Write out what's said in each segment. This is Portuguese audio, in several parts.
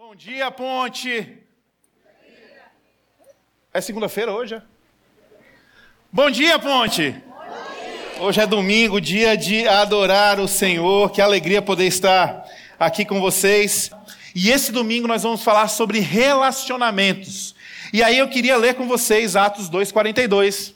Bom dia, Ponte! É segunda-feira hoje? É? Bom dia, Ponte! Hoje é domingo, dia de adorar o Senhor. Que alegria poder estar aqui com vocês. E esse domingo nós vamos falar sobre relacionamentos. E aí eu queria ler com vocês Atos 2:42.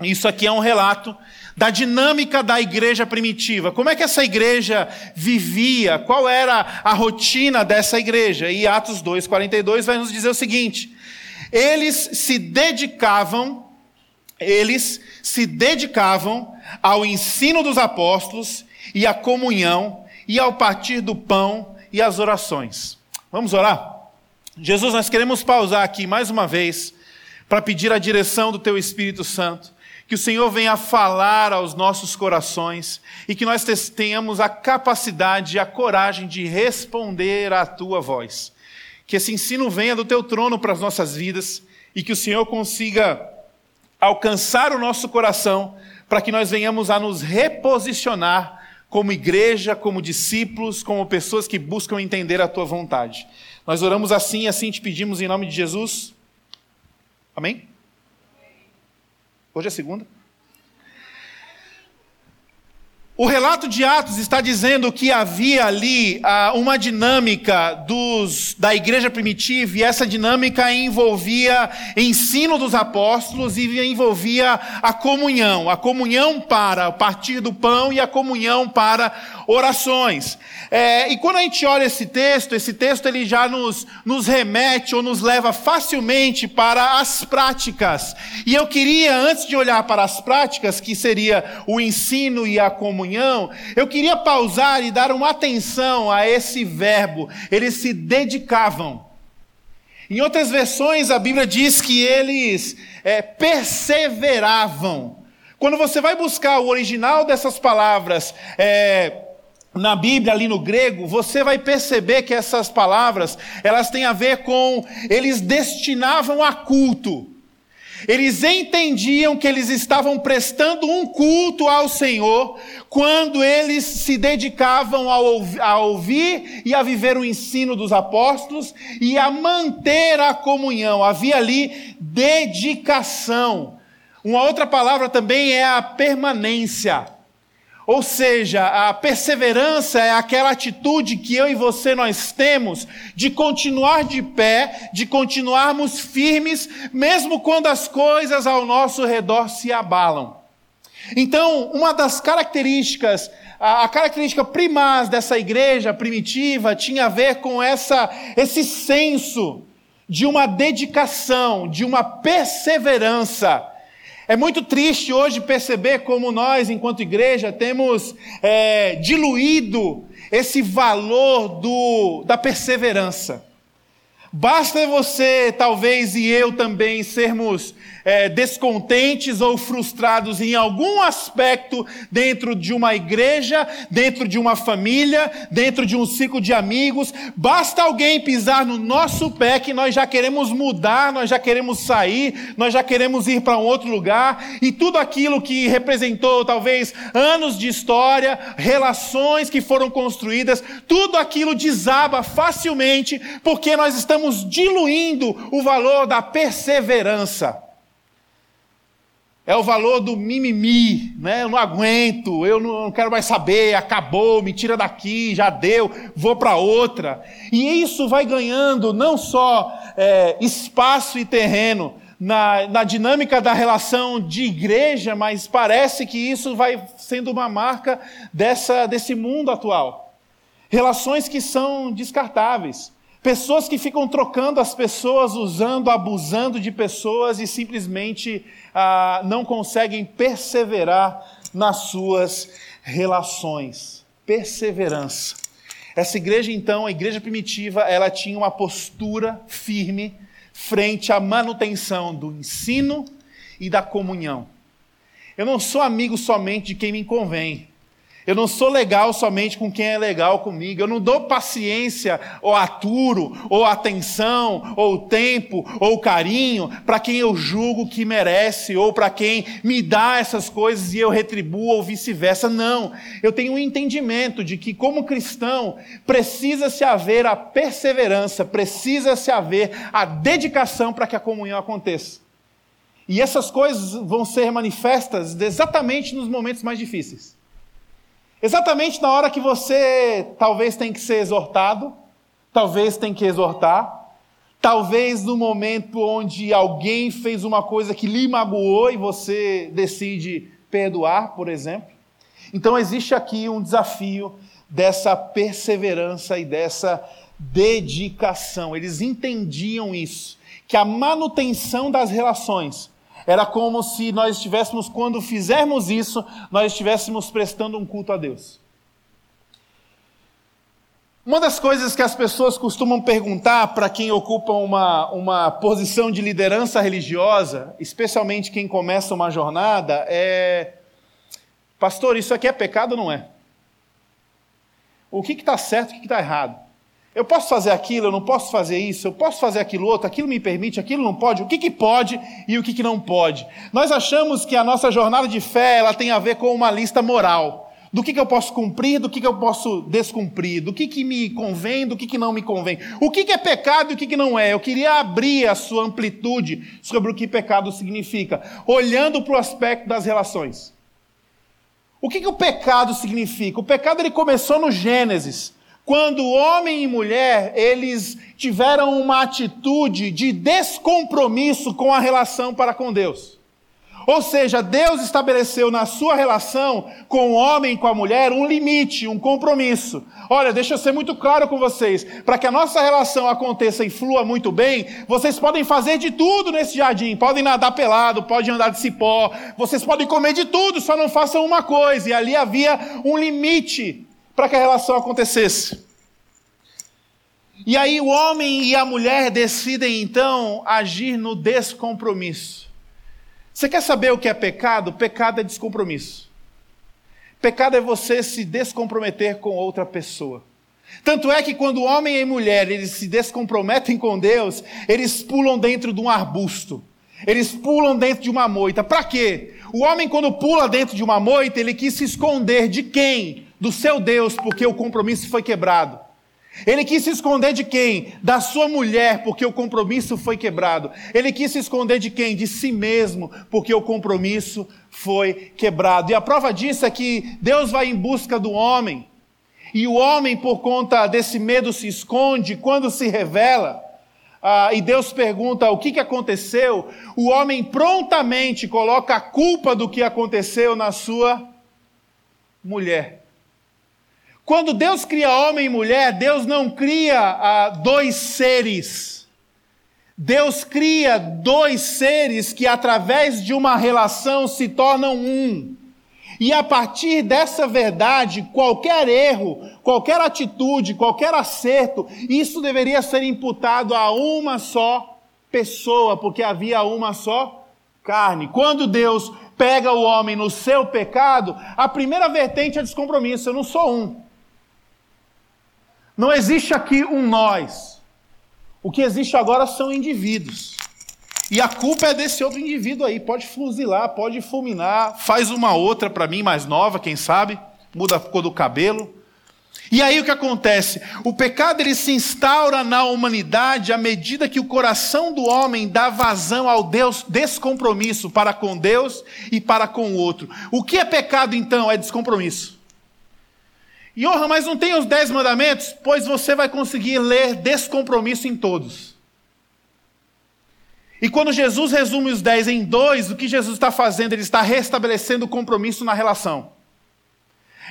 Isso aqui é um relato da dinâmica da igreja primitiva. Como é que essa igreja vivia? Qual era a rotina dessa igreja? E Atos 2:42 vai nos dizer o seguinte: eles se dedicavam, eles se dedicavam ao ensino dos apóstolos e à comunhão e ao partir do pão e às orações. Vamos orar? Jesus, nós queremos pausar aqui mais uma vez para pedir a direção do teu Espírito Santo que o Senhor venha falar aos nossos corações e que nós tenhamos a capacidade e a coragem de responder à tua voz. Que esse ensino venha do teu trono para as nossas vidas e que o Senhor consiga alcançar o nosso coração para que nós venhamos a nos reposicionar como igreja, como discípulos, como pessoas que buscam entender a tua vontade. Nós oramos assim e assim te pedimos em nome de Jesus. Amém? Hoje é segunda. O relato de Atos está dizendo que havia ali ah, uma dinâmica dos, da igreja primitiva, e essa dinâmica envolvia ensino dos apóstolos e envolvia a comunhão, a comunhão para partir do pão e a comunhão para orações. É, e quando a gente olha esse texto, esse texto ele já nos, nos remete ou nos leva facilmente para as práticas. E eu queria, antes de olhar para as práticas, que seria o ensino e a comunhão, eu queria pausar e dar uma atenção a esse verbo. Eles se dedicavam. Em outras versões, a Bíblia diz que eles é, perseveravam. Quando você vai buscar o original dessas palavras, é, na Bíblia, ali no grego, você vai perceber que essas palavras, elas têm a ver com, eles destinavam a culto. Eles entendiam que eles estavam prestando um culto ao Senhor quando eles se dedicavam a ouvir e a viver o ensino dos apóstolos e a manter a comunhão. Havia ali dedicação. Uma outra palavra também é a permanência. Ou seja, a perseverança é aquela atitude que eu e você nós temos de continuar de pé, de continuarmos firmes, mesmo quando as coisas ao nosso redor se abalam. Então, uma das características, a característica primaz dessa igreja primitiva tinha a ver com essa, esse senso de uma dedicação, de uma perseverança é muito triste hoje perceber como nós, enquanto igreja, temos é, diluído esse valor do, da perseverança. Basta você, talvez, e eu também sermos é, descontentes ou frustrados em algum aspecto dentro de uma igreja, dentro de uma família, dentro de um ciclo de amigos. Basta alguém pisar no nosso pé que nós já queremos mudar, nós já queremos sair, nós já queremos ir para um outro lugar, e tudo aquilo que representou talvez anos de história, relações que foram construídas, tudo aquilo desaba facilmente porque nós estamos diluindo o valor da perseverança. É o valor do mimimi, né? Eu não aguento, eu não quero mais saber, acabou, me tira daqui, já deu, vou para outra. E isso vai ganhando não só é, espaço e terreno na, na dinâmica da relação de igreja, mas parece que isso vai sendo uma marca dessa, desse mundo atual. Relações que são descartáveis. Pessoas que ficam trocando as pessoas, usando, abusando de pessoas e simplesmente ah, não conseguem perseverar nas suas relações. Perseverança. Essa igreja, então, a igreja primitiva, ela tinha uma postura firme frente à manutenção do ensino e da comunhão. Eu não sou amigo somente de quem me convém. Eu não sou legal somente com quem é legal comigo. Eu não dou paciência, ou aturo, ou atenção, ou tempo, ou carinho para quem eu julgo que merece, ou para quem me dá essas coisas e eu retribuo, ou vice-versa. Não. Eu tenho um entendimento de que, como cristão, precisa-se haver a perseverança, precisa-se haver a dedicação para que a comunhão aconteça. E essas coisas vão ser manifestas exatamente nos momentos mais difíceis. Exatamente na hora que você talvez tem que ser exortado, talvez tem que exortar, talvez no momento onde alguém fez uma coisa que lhe magoou e você decide perdoar, por exemplo. Então existe aqui um desafio dessa perseverança e dessa dedicação. Eles entendiam isso, que a manutenção das relações era como se nós estivéssemos, quando fizermos isso, nós estivéssemos prestando um culto a Deus. Uma das coisas que as pessoas costumam perguntar para quem ocupa uma, uma posição de liderança religiosa, especialmente quem começa uma jornada, é: Pastor, isso aqui é pecado ou não é? O que está certo e o que está errado? Eu posso fazer aquilo, eu não posso fazer isso, eu posso fazer aquilo outro, aquilo me permite, aquilo não pode, o que, que pode e o que, que não pode. Nós achamos que a nossa jornada de fé ela tem a ver com uma lista moral. Do que, que eu posso cumprir, do que, que eu posso descumprir, do que, que me convém, do que, que não me convém. O que, que é pecado e o que, que não é. Eu queria abrir a sua amplitude sobre o que pecado significa, olhando para o aspecto das relações. O que, que o pecado significa? O pecado ele começou no Gênesis. Quando homem e mulher, eles tiveram uma atitude de descompromisso com a relação para com Deus. Ou seja, Deus estabeleceu na sua relação com o homem e com a mulher um limite, um compromisso. Olha, deixa eu ser muito claro com vocês. Para que a nossa relação aconteça e flua muito bem, vocês podem fazer de tudo nesse jardim. Podem nadar pelado, podem andar de cipó, vocês podem comer de tudo, só não façam uma coisa. E ali havia um limite para que a relação acontecesse. E aí o homem e a mulher decidem então agir no descompromisso. Você quer saber o que é pecado? Pecado é descompromisso. Pecado é você se descomprometer com outra pessoa. Tanto é que quando homem e mulher eles se descomprometem com Deus, eles pulam dentro de um arbusto. Eles pulam dentro de uma moita. Para quê? O homem quando pula dentro de uma moita, ele quis se esconder de quem? Do seu Deus, porque o compromisso foi quebrado. Ele quis se esconder de quem? Da sua mulher, porque o compromisso foi quebrado. Ele quis se esconder de quem? De si mesmo, porque o compromisso foi quebrado. E a prova disso é que Deus vai em busca do homem. E o homem, por conta desse medo, se esconde. Quando se revela, ah, e Deus pergunta o que, que aconteceu, o homem prontamente coloca a culpa do que aconteceu na sua mulher. Quando Deus cria homem e mulher, Deus não cria ah, dois seres. Deus cria dois seres que, através de uma relação, se tornam um. E a partir dessa verdade, qualquer erro, qualquer atitude, qualquer acerto, isso deveria ser imputado a uma só pessoa, porque havia uma só carne. Quando Deus pega o homem no seu pecado, a primeira vertente é descompromisso. Eu não sou um. Não existe aqui um nós. O que existe agora são indivíduos. E a culpa é desse outro indivíduo aí. Pode fuzilar, pode fulminar, faz uma outra para mim, mais nova, quem sabe, muda a cor do cabelo. E aí o que acontece? O pecado ele se instaura na humanidade à medida que o coração do homem dá vazão ao Deus descompromisso para com Deus e para com o outro. O que é pecado então? É descompromisso. Johan, mas não tem os dez mandamentos? Pois você vai conseguir ler descompromisso em todos. E quando Jesus resume os dez em dois, o que Jesus está fazendo? Ele está restabelecendo o compromisso na relação.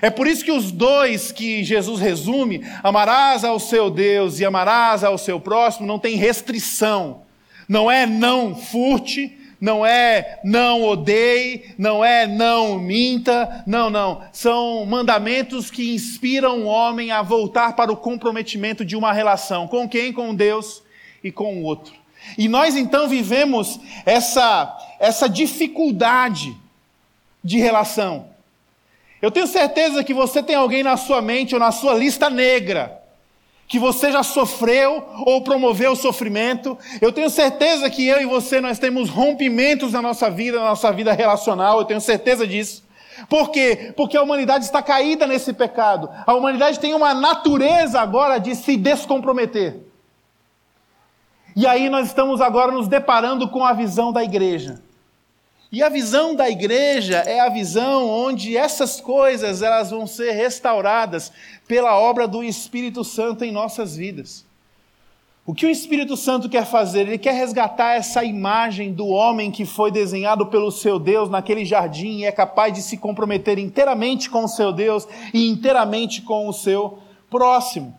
É por isso que os dois que Jesus resume, amarás ao seu Deus e amarás ao seu próximo, não tem restrição. Não é não furte, não é não odeie, não é não minta, não, não. São mandamentos que inspiram o homem a voltar para o comprometimento de uma relação. Com quem? Com Deus e com o outro. E nós então vivemos essa, essa dificuldade de relação. Eu tenho certeza que você tem alguém na sua mente ou na sua lista negra que você já sofreu ou promoveu sofrimento. Eu tenho certeza que eu e você nós temos rompimentos na nossa vida, na nossa vida relacional, eu tenho certeza disso. Por quê? Porque a humanidade está caída nesse pecado. A humanidade tem uma natureza agora de se descomprometer. E aí nós estamos agora nos deparando com a visão da igreja. E a visão da igreja é a visão onde essas coisas elas vão ser restauradas pela obra do Espírito Santo em nossas vidas. O que o Espírito Santo quer fazer? Ele quer resgatar essa imagem do homem que foi desenhado pelo seu Deus naquele jardim e é capaz de se comprometer inteiramente com o seu Deus e inteiramente com o seu próximo.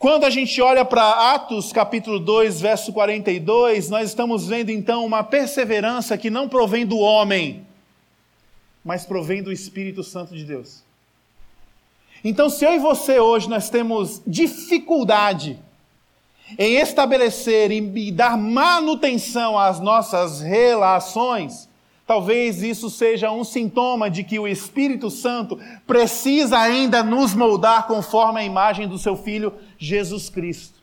Quando a gente olha para Atos capítulo 2, verso 42, nós estamos vendo então uma perseverança que não provém do homem, mas provém do Espírito Santo de Deus. Então, se eu e você hoje nós temos dificuldade em estabelecer e dar manutenção às nossas relações, talvez isso seja um sintoma de que o Espírito Santo precisa ainda nos moldar conforme a imagem do seu Filho Jesus Cristo.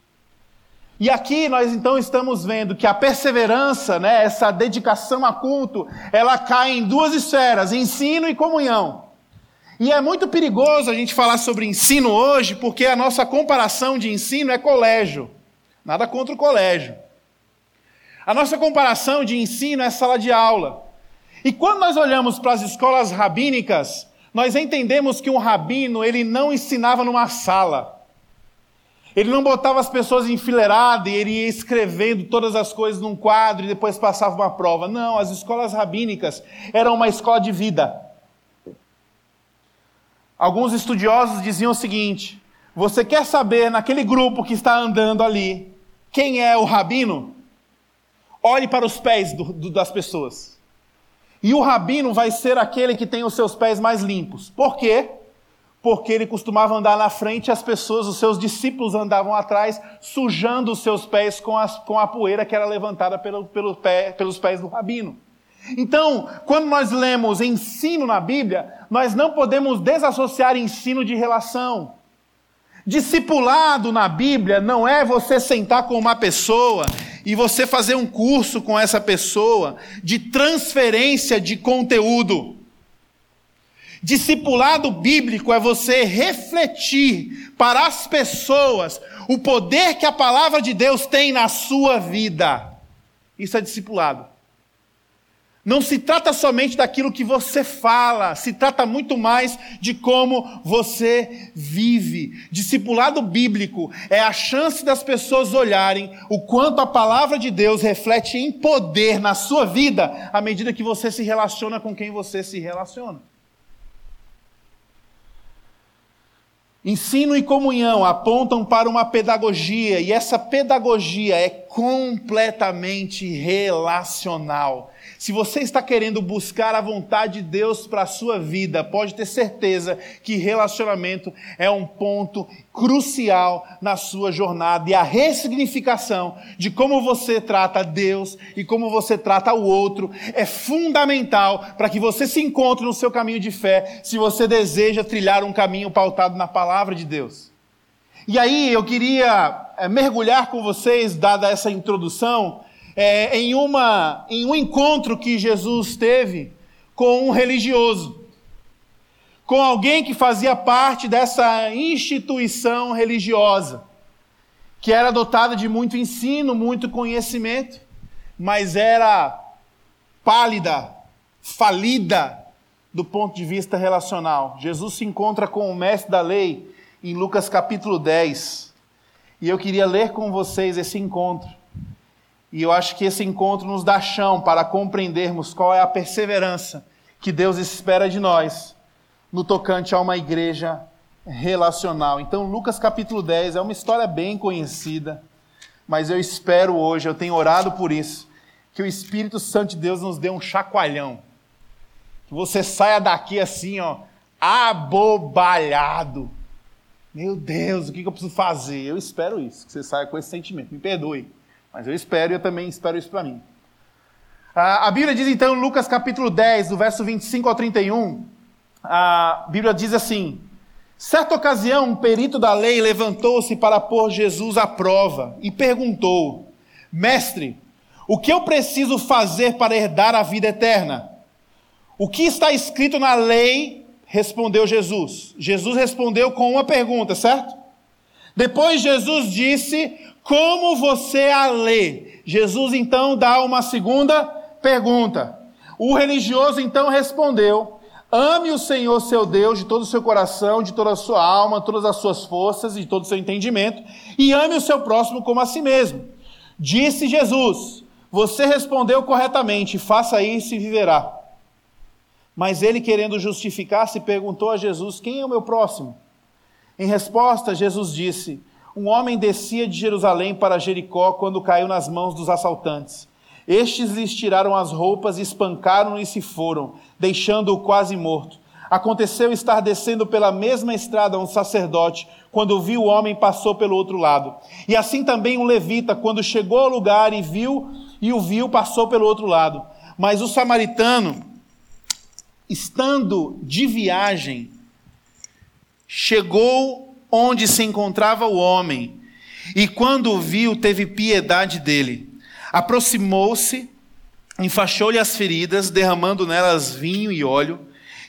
E aqui nós então estamos vendo que a perseverança, né, essa dedicação a culto, ela cai em duas esferas: ensino e comunhão. E é muito perigoso a gente falar sobre ensino hoje, porque a nossa comparação de ensino é colégio. Nada contra o colégio. A nossa comparação de ensino é sala de aula. E quando nós olhamos para as escolas rabínicas, nós entendemos que um rabino, ele não ensinava numa sala. Ele não botava as pessoas enfileiradas e ele ia escrevendo todas as coisas num quadro e depois passava uma prova. Não, as escolas rabínicas eram uma escola de vida. Alguns estudiosos diziam o seguinte: você quer saber naquele grupo que está andando ali quem é o rabino? Olhe para os pés do, do, das pessoas. E o rabino vai ser aquele que tem os seus pés mais limpos. Por quê? Porque ele costumava andar na frente e as pessoas, os seus discípulos andavam atrás, sujando os seus pés com, as, com a poeira que era levantada pelo, pelo pé, pelos pés do rabino. Então, quando nós lemos ensino na Bíblia, nós não podemos desassociar ensino de relação. Discipulado na Bíblia não é você sentar com uma pessoa e você fazer um curso com essa pessoa de transferência de conteúdo. Discipulado bíblico é você refletir para as pessoas o poder que a palavra de Deus tem na sua vida. Isso é discipulado. Não se trata somente daquilo que você fala, se trata muito mais de como você vive. Discipulado bíblico é a chance das pessoas olharem o quanto a palavra de Deus reflete em poder na sua vida à medida que você se relaciona com quem você se relaciona. Ensino e comunhão apontam para uma pedagogia, e essa pedagogia é completamente relacional. Se você está querendo buscar a vontade de Deus para a sua vida, pode ter certeza que relacionamento é um ponto crucial na sua jornada e a ressignificação de como você trata Deus e como você trata o outro é fundamental para que você se encontre no seu caminho de fé, se você deseja trilhar um caminho pautado na palavra de Deus. E aí eu queria é, mergulhar com vocês, dada essa introdução, é, em, uma, em um encontro que Jesus teve com um religioso, com alguém que fazia parte dessa instituição religiosa, que era dotada de muito ensino, muito conhecimento, mas era pálida, falida do ponto de vista relacional. Jesus se encontra com o mestre da lei em Lucas capítulo 10. E eu queria ler com vocês esse encontro. E eu acho que esse encontro nos dá chão para compreendermos qual é a perseverança que Deus espera de nós no tocante a uma igreja relacional. Então, Lucas capítulo 10 é uma história bem conhecida, mas eu espero hoje, eu tenho orado por isso, que o Espírito Santo de Deus nos dê um chacoalhão. Que você saia daqui assim, ó, abobalhado. Meu Deus, o que eu preciso fazer? Eu espero isso, que você saia com esse sentimento. Me perdoe. Mas eu espero e eu também espero isso para mim. A Bíblia diz então, Lucas capítulo 10, do verso 25 ao 31, a Bíblia diz assim: certa ocasião, um perito da lei levantou-se para pôr Jesus à prova e perguntou: Mestre, o que eu preciso fazer para herdar a vida eterna? O que está escrito na lei? Respondeu Jesus. Jesus respondeu com uma pergunta, certo? Depois Jesus disse: Como você a lê? Jesus então dá uma segunda pergunta. O religioso então respondeu: Ame o Senhor seu Deus de todo o seu coração, de toda a sua alma, todas as suas forças e todo o seu entendimento, e ame o seu próximo como a si mesmo. Disse Jesus: Você respondeu corretamente, faça isso e viverá. Mas ele, querendo justificar-se, perguntou a Jesus: Quem é o meu próximo? Em resposta, Jesus disse: Um homem descia de Jerusalém para Jericó quando caiu nas mãos dos assaltantes. Estes lhes tiraram as roupas, espancaram-no e se foram, deixando-o quase morto. Aconteceu estar descendo pela mesma estrada um sacerdote, quando viu o homem, passou pelo outro lado. E assim também um levita, quando chegou ao lugar e viu e o viu, passou pelo outro lado. Mas o samaritano, estando de viagem, chegou onde se encontrava o homem, e quando o viu, teve piedade dele Aproximou-se, enfaixou-lhe as feridas, derramando nelas vinho e óleo.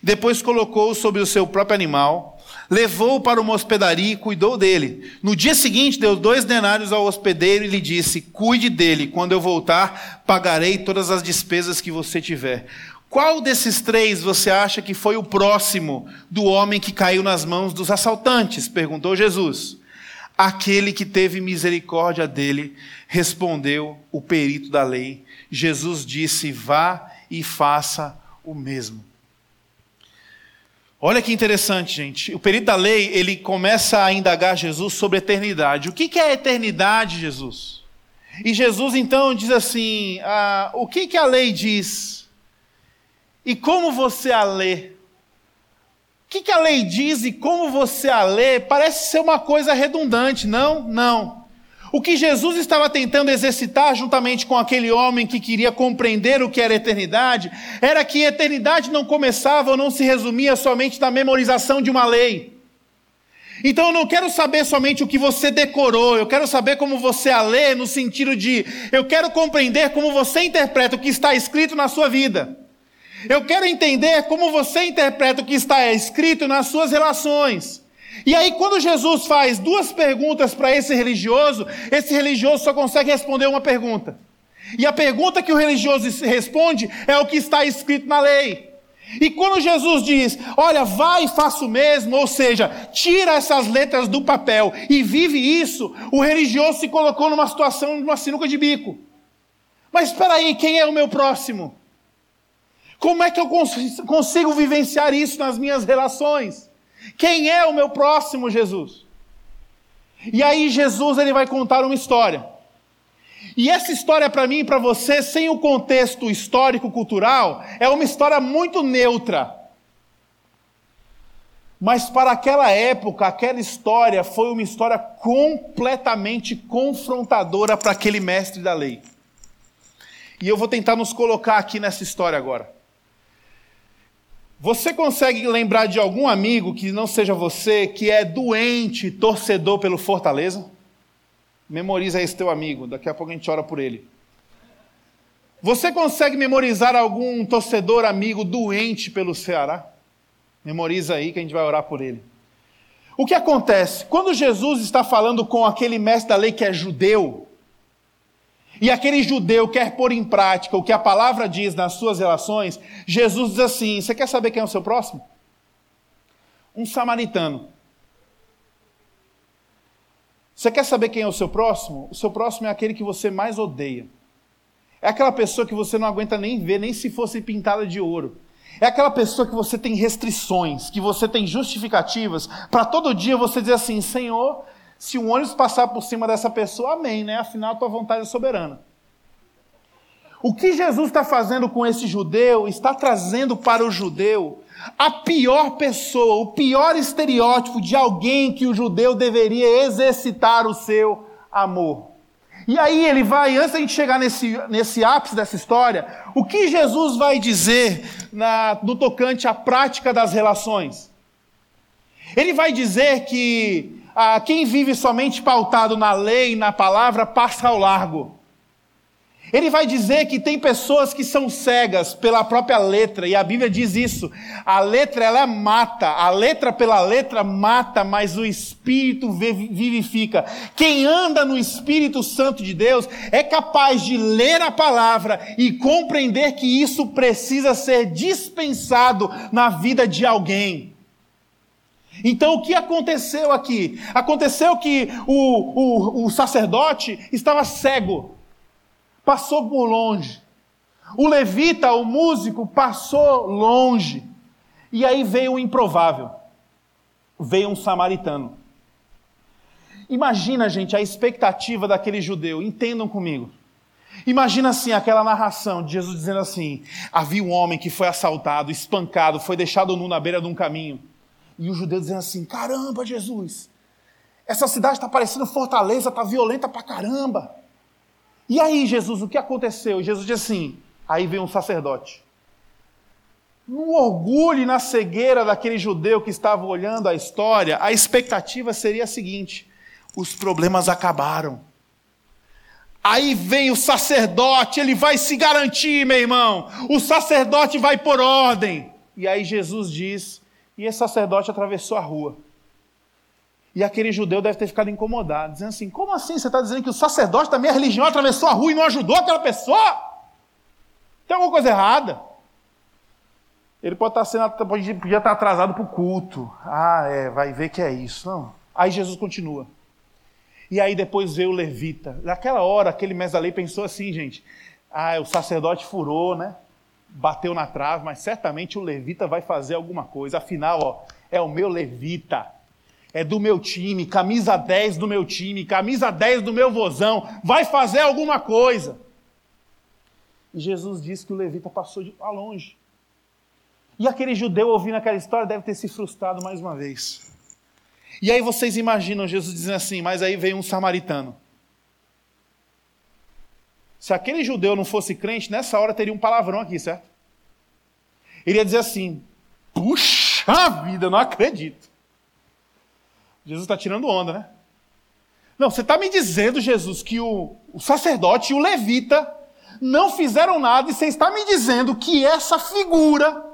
Depois colocou-o sobre o seu próprio animal, levou-o para uma hospedaria e cuidou dele. No dia seguinte, deu dois denários ao hospedeiro e lhe disse: Cuide dele, quando eu voltar, pagarei todas as despesas que você tiver. Qual desses três você acha que foi o próximo do homem que caiu nas mãos dos assaltantes? perguntou Jesus. Aquele que teve misericórdia dele, respondeu o perito da lei. Jesus disse: Vá e faça o mesmo. Olha que interessante, gente. O perito da lei, ele começa a indagar Jesus sobre a eternidade. O que é a eternidade, Jesus? E Jesus então diz assim: ah, O que, que a lei diz? E como você a lê? O que, que a lei diz e como você a lê parece ser uma coisa redundante, não? Não. O que Jesus estava tentando exercitar juntamente com aquele homem que queria compreender o que era eternidade, era que eternidade não começava ou não se resumia somente na memorização de uma lei. Então eu não quero saber somente o que você decorou, eu quero saber como você a lê, no sentido de eu quero compreender como você interpreta o que está escrito na sua vida. Eu quero entender como você interpreta o que está escrito nas suas relações. E aí, quando Jesus faz duas perguntas para esse religioso, esse religioso só consegue responder uma pergunta. E a pergunta que o religioso responde é o que está escrito na lei. E quando Jesus diz, olha, vai e faça o mesmo, ou seja, tira essas letras do papel e vive isso, o religioso se colocou numa situação, numa sinuca de bico. Mas espera aí, quem é o meu próximo? Como é que eu consigo vivenciar isso nas minhas relações? Quem é o meu próximo, Jesus? E aí Jesus ele vai contar uma história. E essa história para mim e para você, sem o contexto histórico cultural, é uma história muito neutra. Mas para aquela época, aquela história foi uma história completamente confrontadora para aquele mestre da lei. E eu vou tentar nos colocar aqui nessa história agora. Você consegue lembrar de algum amigo que não seja você, que é doente, torcedor pelo Fortaleza? Memoriza esse teu amigo, daqui a pouco a gente ora por ele. Você consegue memorizar algum torcedor amigo doente pelo Ceará? Memoriza aí que a gente vai orar por ele. O que acontece? Quando Jesus está falando com aquele mestre da lei que é judeu, e aquele judeu quer pôr em prática o que a palavra diz nas suas relações, Jesus diz assim: Você quer saber quem é o seu próximo? Um samaritano. Você quer saber quem é o seu próximo? O seu próximo é aquele que você mais odeia. É aquela pessoa que você não aguenta nem ver, nem se fosse pintada de ouro. É aquela pessoa que você tem restrições, que você tem justificativas, para todo dia você dizer assim: Senhor, se um ônibus passar por cima dessa pessoa, amém, né? Afinal, tua vontade é soberana. O que Jesus está fazendo com esse judeu, está trazendo para o judeu a pior pessoa, o pior estereótipo de alguém que o judeu deveria exercitar o seu amor. E aí ele vai, antes da gente chegar nesse, nesse ápice dessa história, o que Jesus vai dizer na, no tocante à prática das relações? Ele vai dizer que ah, quem vive somente pautado na lei e na palavra passa ao largo. Ele vai dizer que tem pessoas que são cegas pela própria letra, e a Bíblia diz isso. A letra ela mata, a letra pela letra mata, mas o Espírito vivifica. Quem anda no Espírito Santo de Deus é capaz de ler a palavra e compreender que isso precisa ser dispensado na vida de alguém. Então o que aconteceu aqui? Aconteceu que o, o, o sacerdote estava cego passou por longe. O levita, o músico, passou longe. E aí veio o improvável. Veio um samaritano. Imagina, gente, a expectativa daquele judeu. Entendam comigo. Imagina assim aquela narração de Jesus dizendo assim: havia um homem que foi assaltado, espancado, foi deixado nu na beira de um caminho. E o judeu dizendo assim: caramba, Jesus, essa cidade está parecendo fortaleza, está violenta pra caramba. E aí, Jesus, o que aconteceu? Jesus diz assim: aí vem um sacerdote. No orgulho e na cegueira daquele judeu que estava olhando a história, a expectativa seria a seguinte: os problemas acabaram. Aí vem o sacerdote, ele vai se garantir, meu irmão. O sacerdote vai por ordem. E aí Jesus diz: e esse sacerdote atravessou a rua. E aquele judeu deve ter ficado incomodado, dizendo assim: como assim você está dizendo que o sacerdote da minha religião atravessou a rua e não ajudou aquela pessoa? Tem alguma coisa errada? Ele pode estar sendo, podia estar atrasado para o culto. Ah, é, vai ver que é isso. Não. Aí Jesus continua. E aí depois veio o levita. Naquela hora, aquele mestre da lei pensou assim, gente. Ah, o sacerdote furou, né? Bateu na trave, mas certamente o levita vai fazer alguma coisa. Afinal, ó, é o meu levita é do meu time, camisa 10 do meu time, camisa 10 do meu vozão, vai fazer alguma coisa. E Jesus disse que o levita passou de lá longe. E aquele judeu ouvindo aquela história deve ter se frustrado mais uma vez. E aí vocês imaginam Jesus dizendo assim, mas aí veio um samaritano. Se aquele judeu não fosse crente, nessa hora teria um palavrão aqui, certo? Ele ia dizer assim: puxa vida, não acredito. Jesus está tirando onda, né? Não, você está me dizendo, Jesus, que o, o sacerdote e o levita não fizeram nada, e você está me dizendo que essa figura,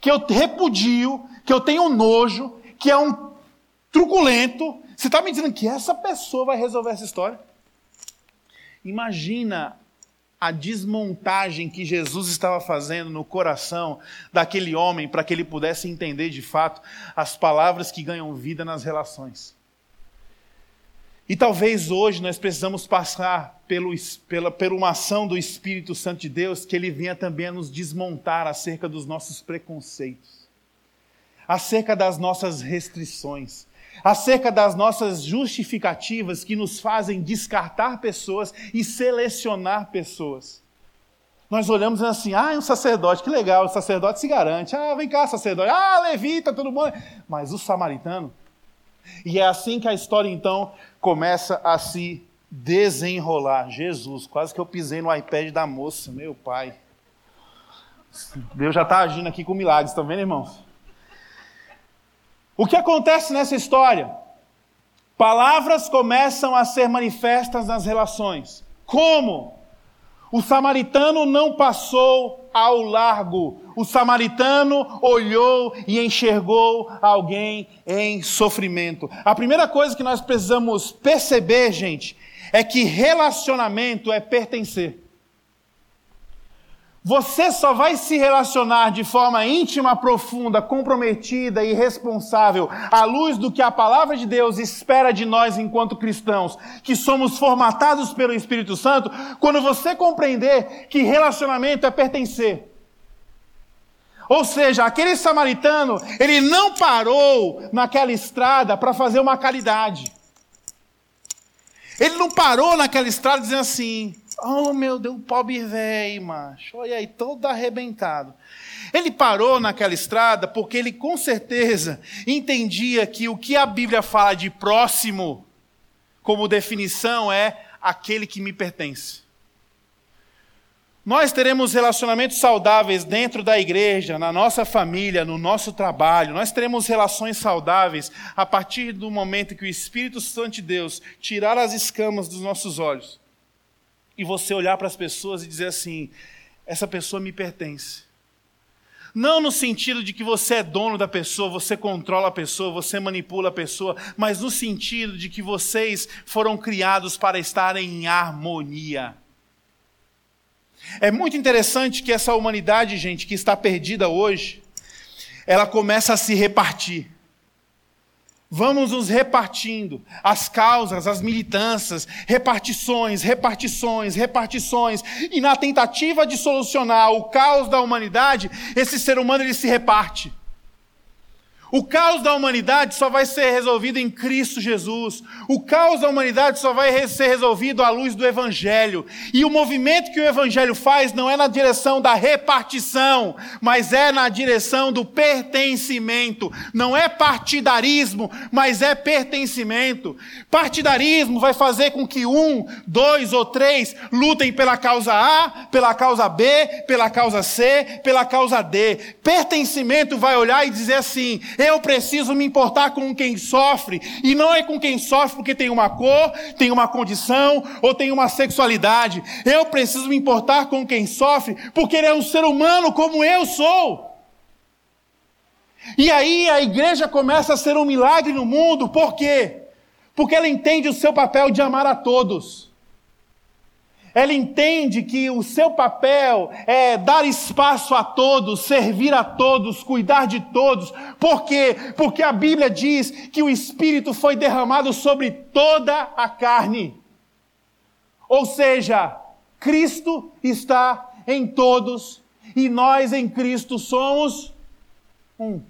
que eu repudio, que eu tenho nojo, que é um truculento, você está me dizendo que essa pessoa vai resolver essa história? Imagina a desmontagem que Jesus estava fazendo no coração daquele homem para que ele pudesse entender de fato as palavras que ganham vida nas relações. E talvez hoje nós precisamos passar pelo, pela, por uma ação do Espírito Santo de Deus que ele venha também a nos desmontar acerca dos nossos preconceitos, acerca das nossas restrições, acerca das nossas justificativas que nos fazem descartar pessoas e selecionar pessoas. Nós olhamos assim, ah, é um sacerdote, que legal, o sacerdote se garante. Ah, vem cá, sacerdote. Ah, levita, todo mundo. Mas o samaritano. E é assim que a história então começa a se desenrolar. Jesus, quase que eu pisei no iPad da moça, meu pai. Deus já está agindo aqui com milagres, estão vendo, irmãos? O que acontece nessa história? Palavras começam a ser manifestas nas relações. Como? O samaritano não passou ao largo. O samaritano olhou e enxergou alguém em sofrimento. A primeira coisa que nós precisamos perceber, gente, é que relacionamento é pertencer. Você só vai se relacionar de forma íntima, profunda, comprometida e responsável à luz do que a palavra de Deus espera de nós enquanto cristãos, que somos formatados pelo Espírito Santo, quando você compreender que relacionamento é pertencer. Ou seja, aquele samaritano, ele não parou naquela estrada para fazer uma caridade. Ele não parou naquela estrada dizendo assim: Oh, meu Deus, pobre velho, macho. Olha aí, todo arrebentado. Ele parou naquela estrada porque ele com certeza entendia que o que a Bíblia fala de próximo, como definição, é aquele que me pertence. Nós teremos relacionamentos saudáveis dentro da igreja, na nossa família, no nosso trabalho. Nós teremos relações saudáveis a partir do momento que o Espírito Santo de Deus tirar as escamas dos nossos olhos e você olhar para as pessoas e dizer assim: essa pessoa me pertence. Não no sentido de que você é dono da pessoa, você controla a pessoa, você manipula a pessoa, mas no sentido de que vocês foram criados para estarem em harmonia. É muito interessante que essa humanidade, gente, que está perdida hoje, ela começa a se repartir. Vamos nos repartindo as causas, as militâncias, repartições, repartições, repartições. E na tentativa de solucionar o caos da humanidade, esse ser humano ele se reparte. O caos da humanidade só vai ser resolvido em Cristo Jesus. O caos da humanidade só vai ser resolvido à luz do Evangelho. E o movimento que o Evangelho faz não é na direção da repartição, mas é na direção do pertencimento. Não é partidarismo, mas é pertencimento. Partidarismo vai fazer com que um, dois ou três lutem pela causa A, pela causa B, pela causa C, pela causa D. Pertencimento vai olhar e dizer assim: eu preciso me importar com quem sofre, e não é com quem sofre porque tem uma cor, tem uma condição ou tem uma sexualidade. Eu preciso me importar com quem sofre porque ele é um ser humano como eu sou. E aí a igreja começa a ser um milagre no mundo, por quê? Porque ela entende o seu papel de amar a todos. Ela entende que o seu papel é dar espaço a todos, servir a todos, cuidar de todos. Por quê? Porque a Bíblia diz que o Espírito foi derramado sobre toda a carne. Ou seja, Cristo está em todos e nós em Cristo somos um.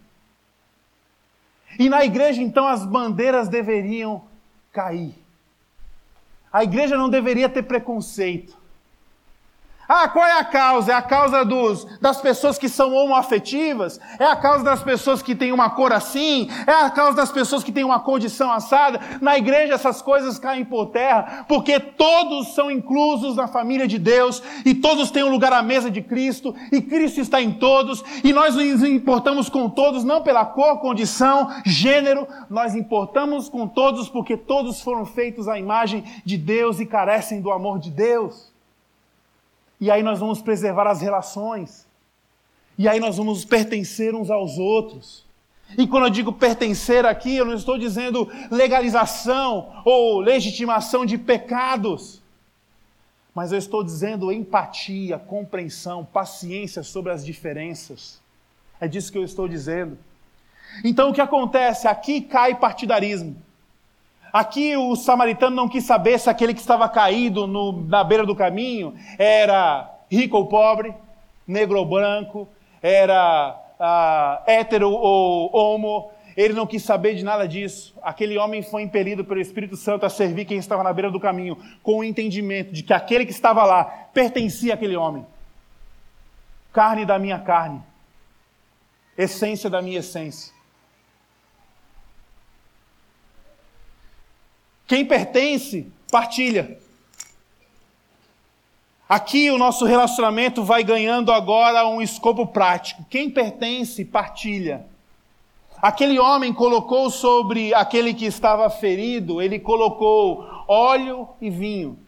E na igreja, então, as bandeiras deveriam cair. A igreja não deveria ter preconceito. Ah, qual é a causa? É a causa dos, das pessoas que são homoafetivas? É a causa das pessoas que têm uma cor assim? É a causa das pessoas que têm uma condição assada? Na igreja essas coisas caem por terra, porque todos são inclusos na família de Deus e todos têm um lugar à mesa de Cristo e Cristo está em todos e nós nos importamos com todos não pela cor, condição, gênero, nós importamos com todos porque todos foram feitos à imagem de Deus e carecem do amor de Deus. E aí nós vamos preservar as relações. E aí nós vamos pertencer uns aos outros. E quando eu digo pertencer aqui, eu não estou dizendo legalização ou legitimação de pecados. Mas eu estou dizendo empatia, compreensão, paciência sobre as diferenças. É disso que eu estou dizendo. Então o que acontece? Aqui cai partidarismo. Aqui o samaritano não quis saber se aquele que estava caído no, na beira do caminho era rico ou pobre, negro ou branco, era ah, hétero ou homo. Ele não quis saber de nada disso. Aquele homem foi impelido pelo Espírito Santo a servir quem estava na beira do caminho, com o entendimento de que aquele que estava lá pertencia àquele homem. Carne da minha carne, essência da minha essência. Quem pertence, partilha. Aqui o nosso relacionamento vai ganhando agora um escopo prático. Quem pertence, partilha. Aquele homem colocou sobre aquele que estava ferido, ele colocou óleo e vinho.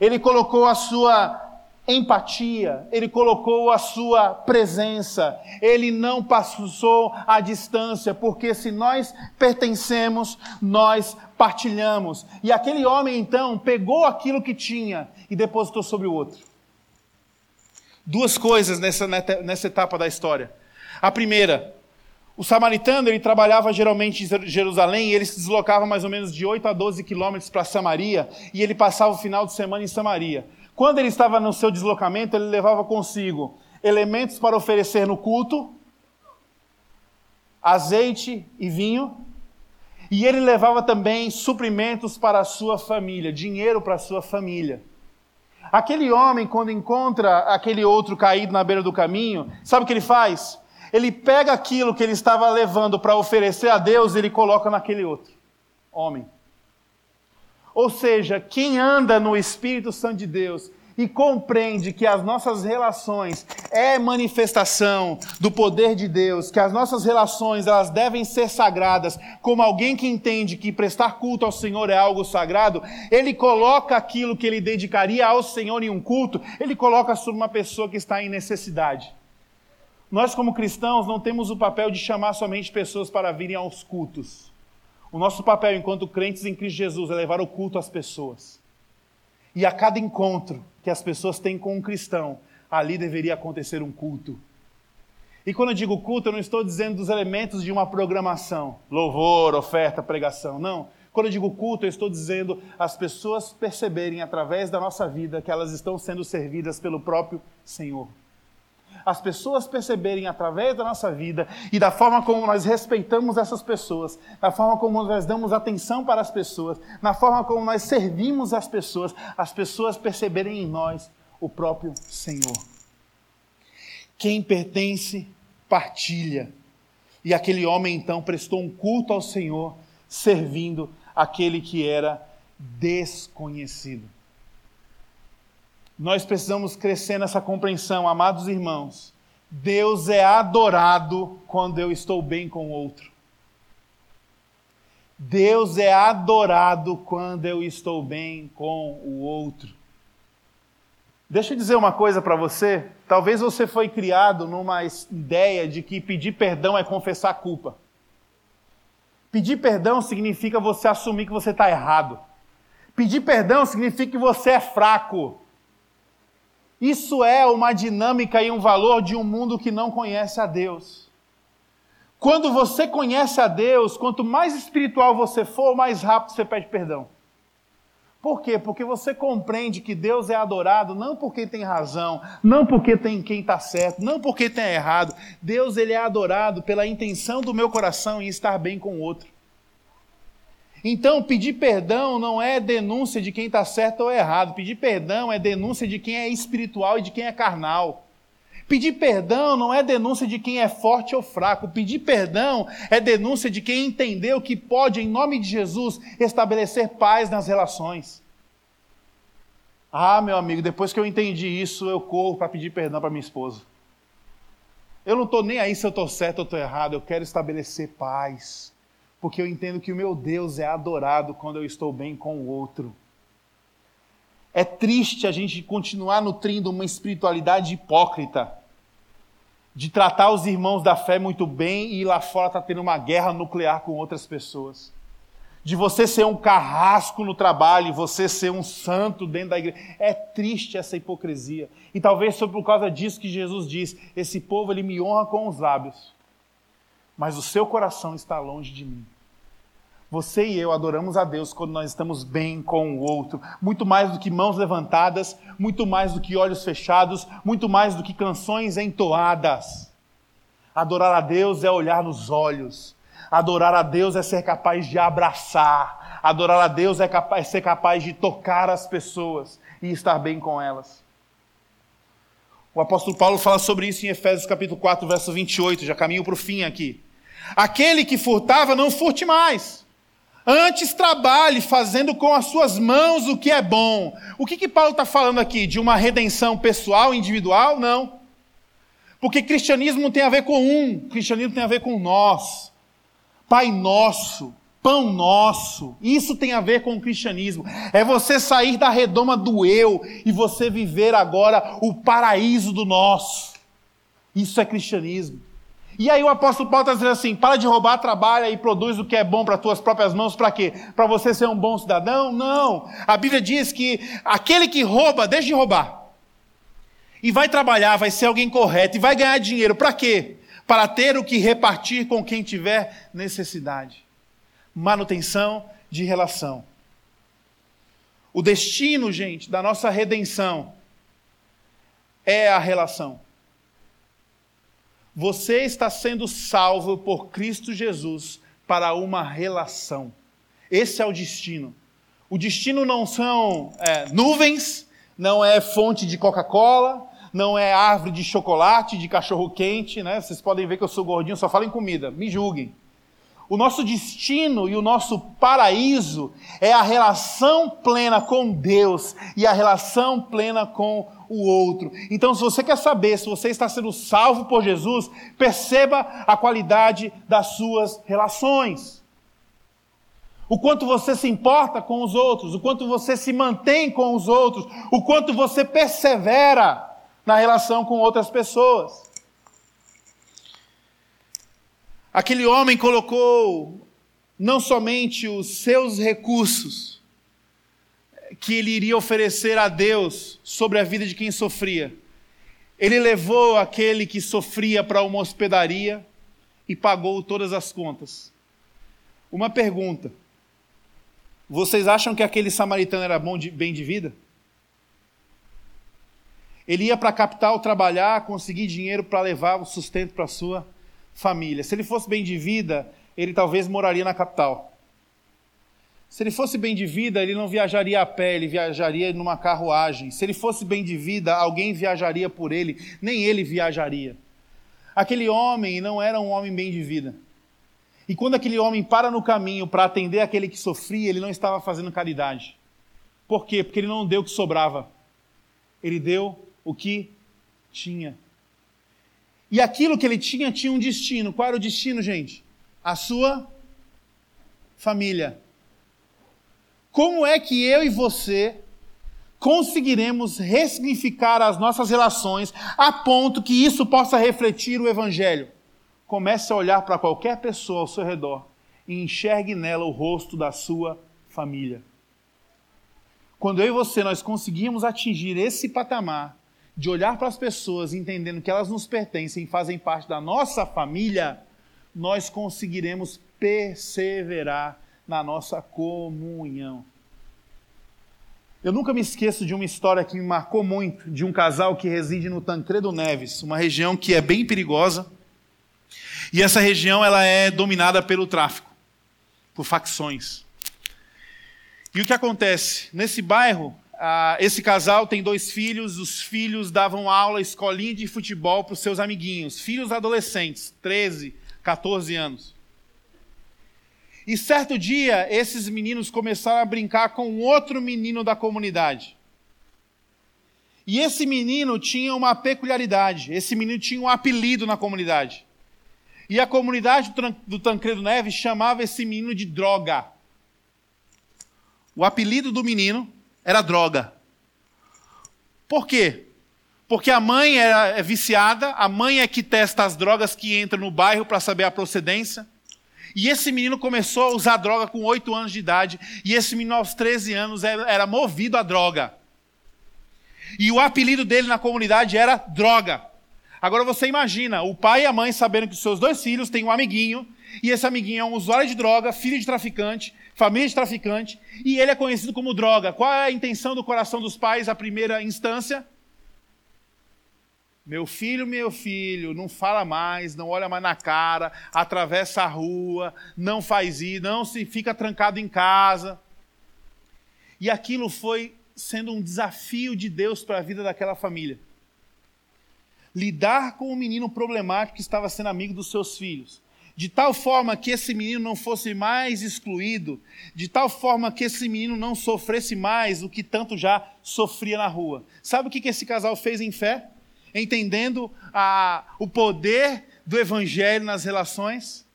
Ele colocou a sua empatia, ele colocou a sua presença, ele não passou a distância, porque se nós pertencemos, nós partilhamos. E aquele homem então pegou aquilo que tinha e depositou sobre o outro. Duas coisas nessa, nessa etapa da história. A primeira, o samaritano ele trabalhava geralmente em Jerusalém e ele se deslocava mais ou menos de 8 a 12 quilômetros para Samaria e ele passava o final de semana em Samaria. Quando ele estava no seu deslocamento, ele levava consigo elementos para oferecer no culto, azeite e vinho, e ele levava também suprimentos para a sua família, dinheiro para a sua família. Aquele homem, quando encontra aquele outro caído na beira do caminho, sabe o que ele faz? Ele pega aquilo que ele estava levando para oferecer a Deus e ele coloca naquele outro homem. Ou seja, quem anda no Espírito Santo de Deus e compreende que as nossas relações é manifestação do poder de Deus, que as nossas relações elas devem ser sagradas, como alguém que entende que prestar culto ao Senhor é algo sagrado, ele coloca aquilo que ele dedicaria ao Senhor em um culto, ele coloca sobre uma pessoa que está em necessidade. Nós, como cristãos, não temos o papel de chamar somente pessoas para virem aos cultos. O nosso papel, enquanto crentes em Cristo Jesus, é levar o culto às pessoas. E a cada encontro que as pessoas têm com um cristão, ali deveria acontecer um culto. E quando eu digo culto, eu não estou dizendo dos elementos de uma programação, louvor, oferta, pregação, não. Quando eu digo culto, eu estou dizendo as pessoas perceberem através da nossa vida que elas estão sendo servidas pelo próprio Senhor as pessoas perceberem através da nossa vida e da forma como nós respeitamos essas pessoas, da forma como nós damos atenção para as pessoas, na forma como nós servimos as pessoas, as pessoas perceberem em nós o próprio Senhor. Quem pertence, partilha. E aquele homem então prestou um culto ao Senhor, servindo aquele que era desconhecido. Nós precisamos crescer nessa compreensão, amados irmãos. Deus é adorado quando eu estou bem com o outro. Deus é adorado quando eu estou bem com o outro. Deixa eu dizer uma coisa para você. Talvez você foi criado numa ideia de que pedir perdão é confessar culpa. Pedir perdão significa você assumir que você está errado. Pedir perdão significa que você é fraco. Isso é uma dinâmica e um valor de um mundo que não conhece a Deus. Quando você conhece a Deus, quanto mais espiritual você for, mais rápido você pede perdão. Por quê? Porque você compreende que Deus é adorado não porque tem razão, não porque tem quem está certo, não porque tem errado. Deus ele é adorado pela intenção do meu coração em estar bem com o outro. Então, pedir perdão não é denúncia de quem está certo ou errado. Pedir perdão é denúncia de quem é espiritual e de quem é carnal. Pedir perdão não é denúncia de quem é forte ou fraco. Pedir perdão é denúncia de quem entendeu que pode, em nome de Jesus, estabelecer paz nas relações. Ah, meu amigo, depois que eu entendi isso, eu corro para pedir perdão para minha esposa. Eu não estou nem aí se eu estou certo ou estou errado, eu quero estabelecer paz porque eu entendo que o meu Deus é adorado quando eu estou bem com o outro. É triste a gente continuar nutrindo uma espiritualidade hipócrita, de tratar os irmãos da fé muito bem e lá fora está tendo uma guerra nuclear com outras pessoas. De você ser um carrasco no trabalho você ser um santo dentro da igreja. É triste essa hipocrisia. E talvez foi por causa disso que Jesus diz: esse povo ele me honra com os lábios, mas o seu coração está longe de mim. Você e eu adoramos a Deus quando nós estamos bem com o outro, muito mais do que mãos levantadas, muito mais do que olhos fechados, muito mais do que canções entoadas. Adorar a Deus é olhar nos olhos. Adorar a Deus é ser capaz de abraçar. Adorar a Deus é, capaz, é ser capaz de tocar as pessoas e estar bem com elas. O apóstolo Paulo fala sobre isso em Efésios capítulo 4, verso 28, já caminho para o fim aqui. Aquele que furtava, não furte mais Antes trabalhe fazendo com as suas mãos o que é bom. O que, que Paulo está falando aqui? De uma redenção pessoal, individual? Não. Porque cristianismo tem a ver com um, cristianismo tem a ver com nós. Pai nosso, pão nosso, isso tem a ver com o cristianismo. É você sair da redoma do eu e você viver agora o paraíso do nós. Isso é cristianismo. E aí o apóstolo Paulo está dizendo assim: para de roubar, trabalha e produz o que é bom para tuas próprias mãos, para quê? Para você ser um bom cidadão? Não. A Bíblia diz que aquele que rouba, deixa de roubar. E vai trabalhar, vai ser alguém correto, e vai ganhar dinheiro. Para quê? Para ter o que repartir com quem tiver necessidade. Manutenção de relação. O destino, gente, da nossa redenção é a relação. Você está sendo salvo por Cristo Jesus para uma relação. Esse é o destino. O destino não são é, nuvens, não é fonte de Coca-Cola, não é árvore de chocolate, de cachorro quente, né? Vocês podem ver que eu sou gordinho, só falo em comida, me julguem. O nosso destino e o nosso paraíso é a relação plena com Deus e a relação plena com o outro. Então, se você quer saber se você está sendo salvo por Jesus, perceba a qualidade das suas relações. O quanto você se importa com os outros, o quanto você se mantém com os outros, o quanto você persevera na relação com outras pessoas. Aquele homem colocou não somente os seus recursos que ele iria oferecer a Deus sobre a vida de quem sofria. Ele levou aquele que sofria para uma hospedaria e pagou todas as contas. Uma pergunta: vocês acham que aquele samaritano era bom de, bem de vida? Ele ia para a capital trabalhar, conseguir dinheiro para levar o sustento para sua família. Se ele fosse bem de vida, ele talvez moraria na capital. Se ele fosse bem de vida, ele não viajaria a pé, ele viajaria numa carruagem. Se ele fosse bem de vida, alguém viajaria por ele, nem ele viajaria. Aquele homem não era um homem bem de vida. E quando aquele homem para no caminho para atender aquele que sofria, ele não estava fazendo caridade. Por quê? Porque ele não deu o que sobrava. Ele deu o que tinha. E aquilo que ele tinha tinha um destino. Qual era o destino, gente? A sua família. Como é que eu e você conseguiremos ressignificar as nossas relações a ponto que isso possa refletir o Evangelho? Comece a olhar para qualquer pessoa ao seu redor e enxergue nela o rosto da sua família. Quando eu e você nós conseguimos atingir esse patamar, de olhar para as pessoas entendendo que elas nos pertencem e fazem parte da nossa família, nós conseguiremos perseverar na nossa comunhão. Eu nunca me esqueço de uma história que me marcou muito, de um casal que reside no Tancredo Neves, uma região que é bem perigosa. E essa região ela é dominada pelo tráfico, por facções. E o que acontece? Nesse bairro, ah, esse casal tem dois filhos, os filhos davam aula, escolinha de futebol para os seus amiguinhos, filhos adolescentes, 13, 14 anos. E certo dia, esses meninos começaram a brincar com outro menino da comunidade. E esse menino tinha uma peculiaridade, esse menino tinha um apelido na comunidade. E a comunidade do Tancredo Neves chamava esse menino de droga. O apelido do menino era droga. Por quê? Porque a mãe é viciada, a mãe é que testa as drogas que entram no bairro para saber a procedência. E esse menino começou a usar droga com 8 anos de idade, e esse menino aos 13 anos era, era movido à droga. E o apelido dele na comunidade era droga. Agora você imagina, o pai e a mãe sabendo que os seus dois filhos têm um amiguinho, e esse amiguinho é um usuário de droga, filho de traficante, família de traficante, e ele é conhecido como droga. Qual é a intenção do coração dos pais, a primeira instância? Meu filho, meu filho, não fala mais, não olha mais na cara, atravessa a rua, não faz isso, não se fica trancado em casa. E aquilo foi sendo um desafio de Deus para a vida daquela família. Lidar com um menino problemático que estava sendo amigo dos seus filhos de tal forma que esse menino não fosse mais excluído, de tal forma que esse menino não sofresse mais o que tanto já sofria na rua. Sabe o que esse casal fez em fé? Entendendo a, o poder do evangelho nas relações?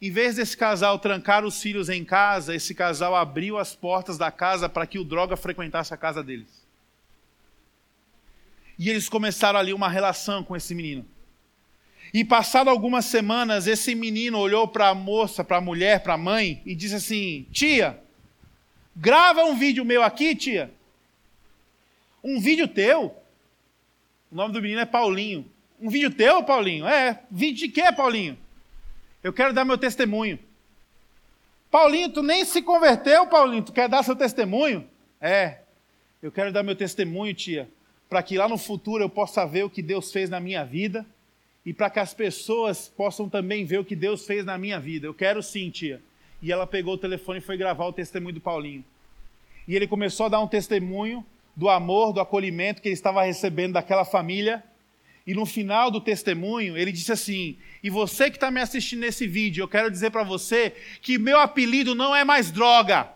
Em vez desse casal trancar os filhos em casa, esse casal abriu as portas da casa para que o droga frequentasse a casa deles. E eles começaram ali uma relação com esse menino. E passado algumas semanas, esse menino olhou para a moça, para a mulher, para a mãe e disse assim: Tia, grava um vídeo meu aqui, tia. Um vídeo teu? O nome do menino é Paulinho. Um vídeo teu, Paulinho? É. Vídeo de quê, Paulinho? Eu quero dar meu testemunho. Paulinho, tu nem se converteu, Paulinho. Tu quer dar seu testemunho? É. Eu quero dar meu testemunho, tia, para que lá no futuro eu possa ver o que Deus fez na minha vida e para que as pessoas possam também ver o que Deus fez na minha vida. Eu quero sim, tia. E ela pegou o telefone e foi gravar o testemunho do Paulinho. E ele começou a dar um testemunho do amor, do acolhimento que ele estava recebendo daquela família. E no final do testemunho, ele disse assim: E você que está me assistindo nesse vídeo, eu quero dizer para você que meu apelido não é mais droga.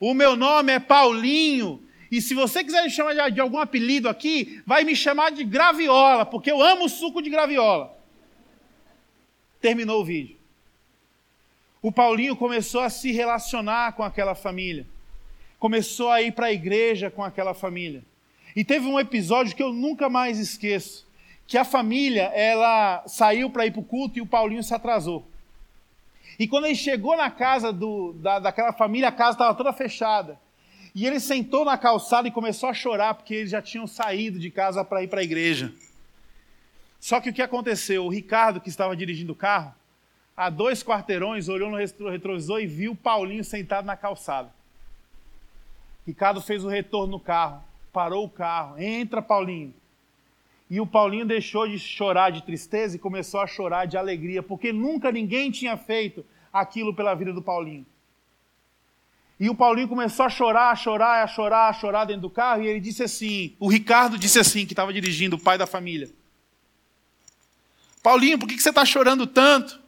O meu nome é Paulinho. E se você quiser me chamar de, de algum apelido aqui, vai me chamar de graviola, porque eu amo suco de graviola. Terminou o vídeo. O Paulinho começou a se relacionar com aquela família. Começou a ir para a igreja com aquela família. E teve um episódio que eu nunca mais esqueço, que a família, ela saiu para ir para o culto e o Paulinho se atrasou. E quando ele chegou na casa do, da, daquela família, a casa estava toda fechada. E ele sentou na calçada e começou a chorar, porque eles já tinham saído de casa para ir para a igreja. Só que o que aconteceu? O Ricardo, que estava dirigindo o carro, a dois quarteirões, olhou no retrovisor e viu Paulinho sentado na calçada. Ricardo fez o retorno no carro, parou o carro, entra Paulinho. E o Paulinho deixou de chorar de tristeza e começou a chorar de alegria, porque nunca ninguém tinha feito aquilo pela vida do Paulinho. E o Paulinho começou a chorar, a chorar, a chorar, a chorar dentro do carro, e ele disse assim: o Ricardo disse assim, que estava dirigindo, o pai da família. Paulinho, por que você está chorando tanto?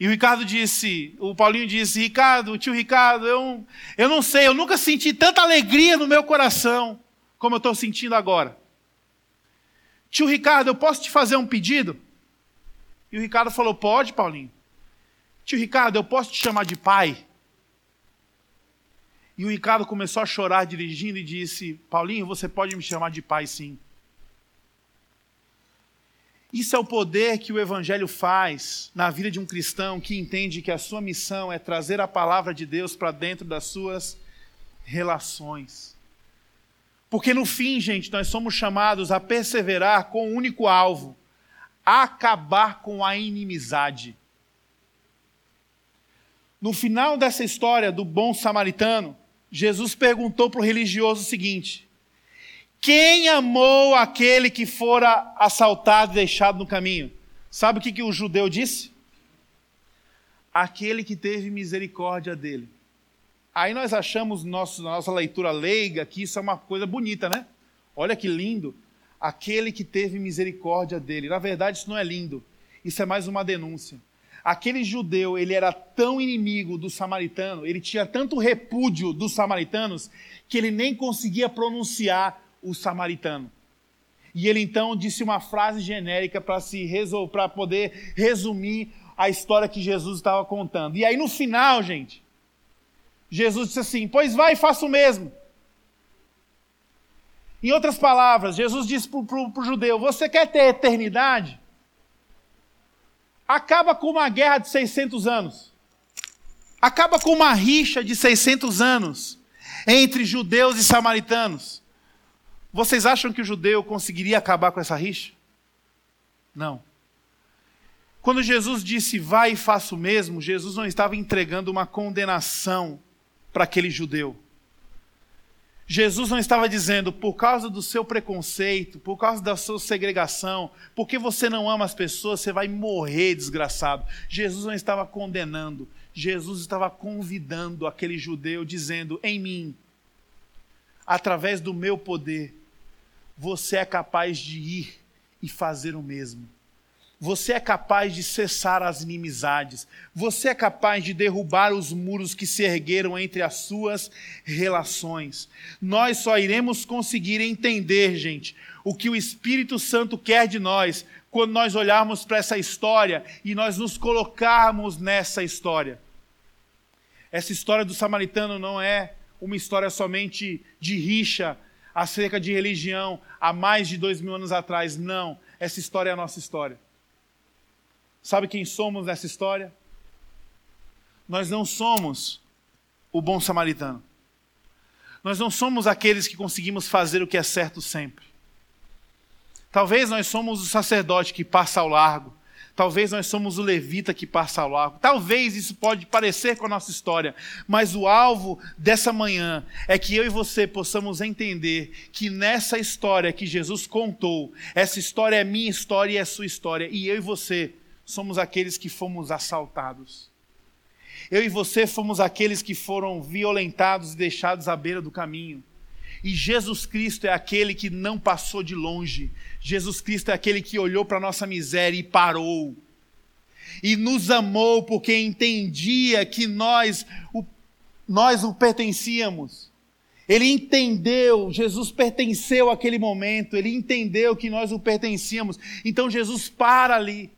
E o Ricardo disse, o Paulinho disse, Ricardo, tio Ricardo, eu, eu não sei, eu nunca senti tanta alegria no meu coração como eu estou sentindo agora. Tio Ricardo, eu posso te fazer um pedido? E o Ricardo falou: Pode, Paulinho. Tio Ricardo, eu posso te chamar de pai? E o Ricardo começou a chorar dirigindo e disse: Paulinho, você pode me chamar de pai, sim. Isso é o poder que o Evangelho faz na vida de um cristão que entende que a sua missão é trazer a palavra de Deus para dentro das suas relações. Porque no fim, gente, nós somos chamados a perseverar com o um único alvo: acabar com a inimizade. No final dessa história do bom samaritano, Jesus perguntou para o religioso o seguinte: Quem amou aquele que fora assaltado e deixado no caminho? Sabe o que, que o judeu disse? Aquele que teve misericórdia dele. Aí nós achamos nosso, na nossa leitura leiga que isso é uma coisa bonita, né? Olha que lindo. Aquele que teve misericórdia dele. Na verdade, isso não é lindo. Isso é mais uma denúncia. Aquele judeu, ele era tão inimigo do samaritano, ele tinha tanto repúdio dos samaritanos, que ele nem conseguia pronunciar o samaritano. E ele então disse uma frase genérica para se para poder resumir a história que Jesus estava contando. E aí no final, gente, Jesus disse assim: Pois vai e faça o mesmo. Em outras palavras, Jesus disse para o judeu: Você quer ter eternidade? Acaba com uma guerra de 600 anos. Acaba com uma rixa de 600 anos entre judeus e samaritanos. Vocês acham que o judeu conseguiria acabar com essa rixa? Não. Quando Jesus disse vai e faça o mesmo, Jesus não estava entregando uma condenação para aquele judeu. Jesus não estava dizendo, por causa do seu preconceito, por causa da sua segregação, porque você não ama as pessoas, você vai morrer desgraçado. Jesus não estava condenando, Jesus estava convidando aquele judeu, dizendo: em mim, através do meu poder, você é capaz de ir e fazer o mesmo. Você é capaz de cessar as inimizades. Você é capaz de derrubar os muros que se ergueram entre as suas relações. Nós só iremos conseguir entender, gente, o que o Espírito Santo quer de nós quando nós olharmos para essa história e nós nos colocarmos nessa história. Essa história do samaritano não é uma história somente de rixa acerca de religião há mais de dois mil anos atrás. Não. Essa história é a nossa história. Sabe quem somos nessa história? Nós não somos o bom samaritano. Nós não somos aqueles que conseguimos fazer o que é certo sempre. Talvez nós somos o sacerdote que passa ao largo. Talvez nós somos o levita que passa ao largo. Talvez isso pode parecer com a nossa história, mas o alvo dessa manhã é que eu e você possamos entender que nessa história que Jesus contou, essa história é minha história e é sua história, e eu e você somos aqueles que fomos assaltados. Eu e você fomos aqueles que foram violentados e deixados à beira do caminho. E Jesus Cristo é aquele que não passou de longe. Jesus Cristo é aquele que olhou para a nossa miséria e parou. E nos amou porque entendia que nós o, nós o pertencíamos. Ele entendeu, Jesus pertenceu àquele momento, ele entendeu que nós o pertencíamos. Então Jesus para ali.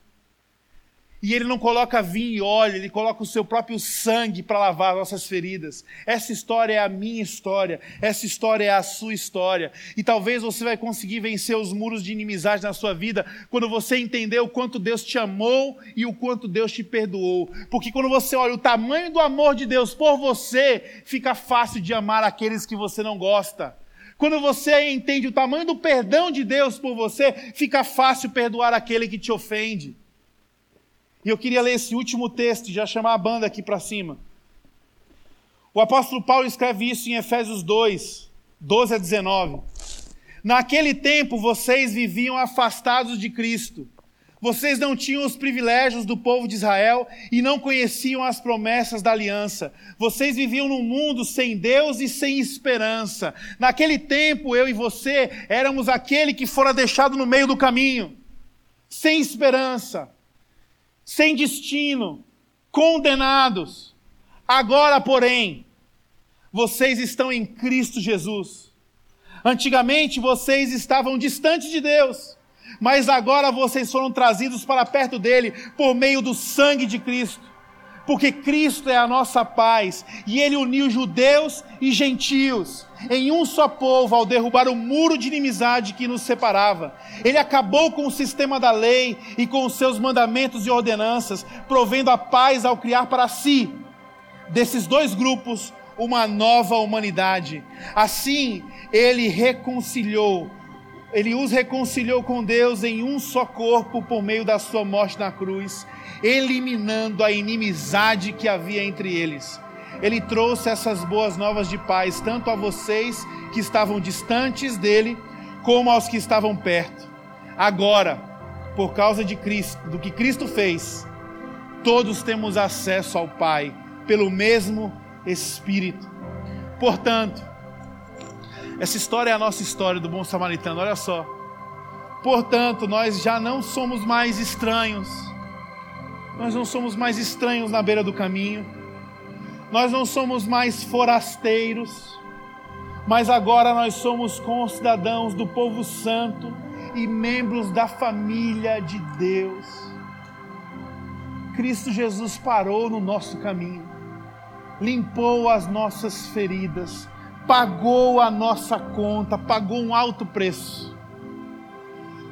E ele não coloca vinho e óleo, ele coloca o seu próprio sangue para lavar nossas feridas. Essa história é a minha história, essa história é a sua história. E talvez você vai conseguir vencer os muros de inimizade na sua vida quando você entender o quanto Deus te amou e o quanto Deus te perdoou. Porque quando você olha o tamanho do amor de Deus por você, fica fácil de amar aqueles que você não gosta. Quando você entende o tamanho do perdão de Deus por você, fica fácil perdoar aquele que te ofende. E eu queria ler esse último texto e já chamar a banda aqui para cima. O apóstolo Paulo escreve isso em Efésios 2, 12 a 19. Naquele tempo vocês viviam afastados de Cristo. Vocês não tinham os privilégios do povo de Israel e não conheciam as promessas da aliança. Vocês viviam num mundo sem Deus e sem esperança. Naquele tempo, eu e você éramos aquele que fora deixado no meio do caminho, sem esperança sem destino, condenados. Agora, porém, vocês estão em Cristo Jesus. Antigamente vocês estavam distantes de Deus, mas agora vocês foram trazidos para perto dele por meio do sangue de Cristo porque Cristo é a nossa paz e Ele uniu judeus e gentios em um só povo ao derrubar o muro de inimizade que nos separava. Ele acabou com o sistema da lei e com os seus mandamentos e ordenanças, provendo a paz ao criar para si, desses dois grupos, uma nova humanidade. Assim, Ele reconciliou ele os reconciliou com Deus em um só corpo por meio da sua morte na cruz eliminando a inimizade que havia entre eles. Ele trouxe essas boas novas de paz tanto a vocês que estavam distantes dele, como aos que estavam perto. Agora, por causa de Cristo, do que Cristo fez, todos temos acesso ao Pai pelo mesmo Espírito. Portanto, essa história é a nossa história do bom samaritano, olha só. Portanto, nós já não somos mais estranhos nós não somos mais estranhos na beira do caminho, nós não somos mais forasteiros, mas agora nós somos concidadãos do povo santo e membros da família de Deus. Cristo Jesus parou no nosso caminho, limpou as nossas feridas, pagou a nossa conta, pagou um alto preço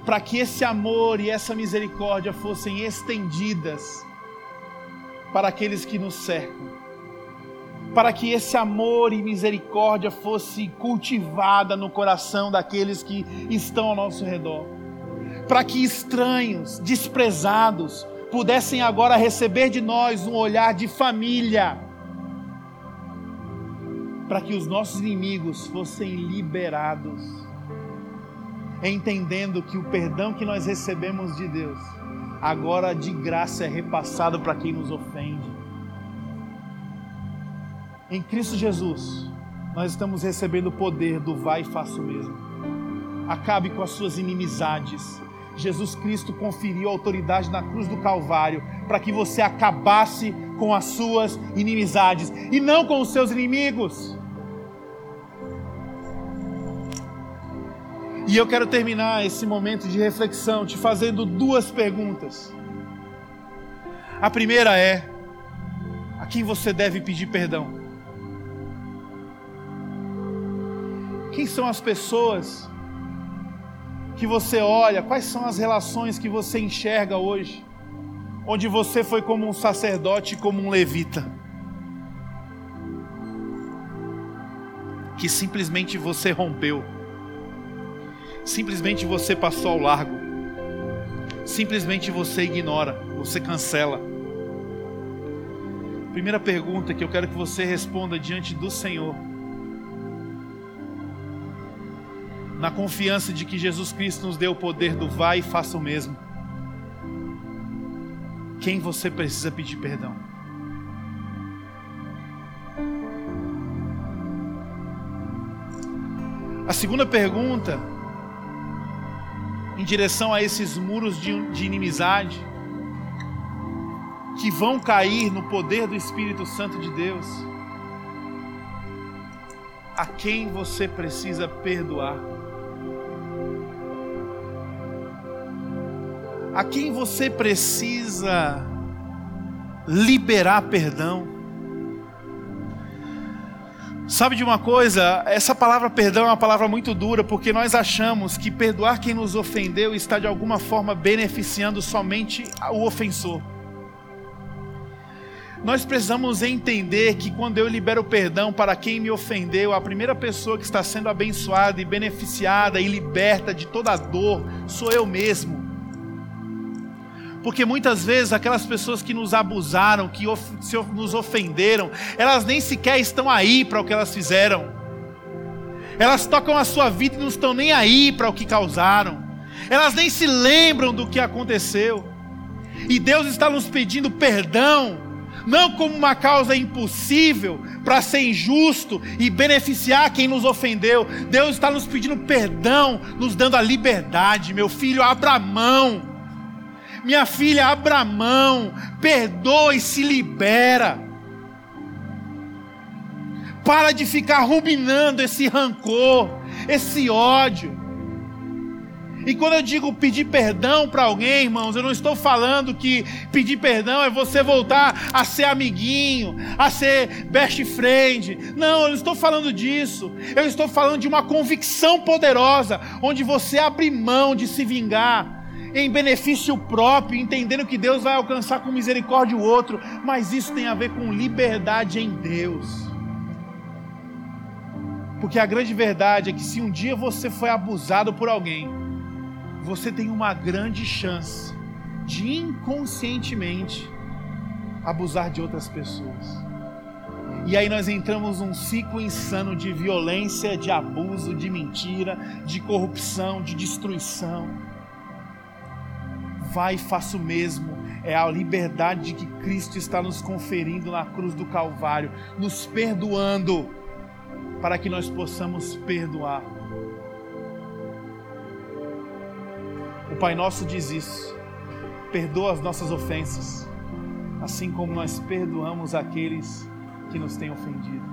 para que esse amor e essa misericórdia fossem estendidas para aqueles que nos cercam, para que esse amor e misericórdia fosse cultivada no coração daqueles que estão ao nosso redor, para que estranhos, desprezados, pudessem agora receber de nós um olhar de família, para que os nossos inimigos fossem liberados entendendo que o perdão que nós recebemos de Deus, agora de graça é repassado para quem nos ofende. Em Cristo Jesus, nós estamos recebendo o poder do vai e faça o mesmo. Acabe com as suas inimizades. Jesus Cristo conferiu autoridade na cruz do Calvário para que você acabasse com as suas inimizades e não com os seus inimigos. E eu quero terminar esse momento de reflexão te fazendo duas perguntas. A primeira é: a quem você deve pedir perdão? Quem são as pessoas que você olha? Quais são as relações que você enxerga hoje? Onde você foi como um sacerdote, como um levita? Que simplesmente você rompeu simplesmente você passou ao largo, simplesmente você ignora, você cancela. Primeira pergunta que eu quero que você responda diante do Senhor, na confiança de que Jesus Cristo nos deu o poder do vai e faça o mesmo. Quem você precisa pedir perdão? A segunda pergunta, em direção a esses muros de, de inimizade, que vão cair no poder do Espírito Santo de Deus, a quem você precisa perdoar? A quem você precisa liberar perdão? Sabe de uma coisa? Essa palavra perdão é uma palavra muito dura, porque nós achamos que perdoar quem nos ofendeu está de alguma forma beneficiando somente o ofensor. Nós precisamos entender que quando eu libero perdão para quem me ofendeu, a primeira pessoa que está sendo abençoada e beneficiada e liberta de toda a dor sou eu mesmo. Porque muitas vezes aquelas pessoas que nos abusaram, que nos ofenderam, elas nem sequer estão aí para o que elas fizeram. Elas tocam a sua vida e não estão nem aí para o que causaram. Elas nem se lembram do que aconteceu. E Deus está nos pedindo perdão, não como uma causa impossível para ser injusto e beneficiar quem nos ofendeu. Deus está nos pedindo perdão, nos dando a liberdade. Meu filho, abra mão minha filha, abra mão, perdoa e se libera. Para de ficar ruminando esse rancor, esse ódio. E quando eu digo pedir perdão para alguém, irmãos, eu não estou falando que pedir perdão é você voltar a ser amiguinho, a ser best friend. Não, eu não estou falando disso. Eu estou falando de uma convicção poderosa, onde você abre mão de se vingar em benefício próprio, entendendo que Deus vai alcançar com misericórdia o outro, mas isso tem a ver com liberdade em Deus. Porque a grande verdade é que se um dia você foi abusado por alguém, você tem uma grande chance de inconscientemente abusar de outras pessoas. E aí nós entramos num ciclo insano de violência, de abuso, de mentira, de corrupção, de destruição vai e faça o mesmo. É a liberdade que Cristo está nos conferindo na cruz do Calvário, nos perdoando, para que nós possamos perdoar. O Pai Nosso diz isso: perdoa as nossas ofensas, assim como nós perdoamos aqueles que nos têm ofendido.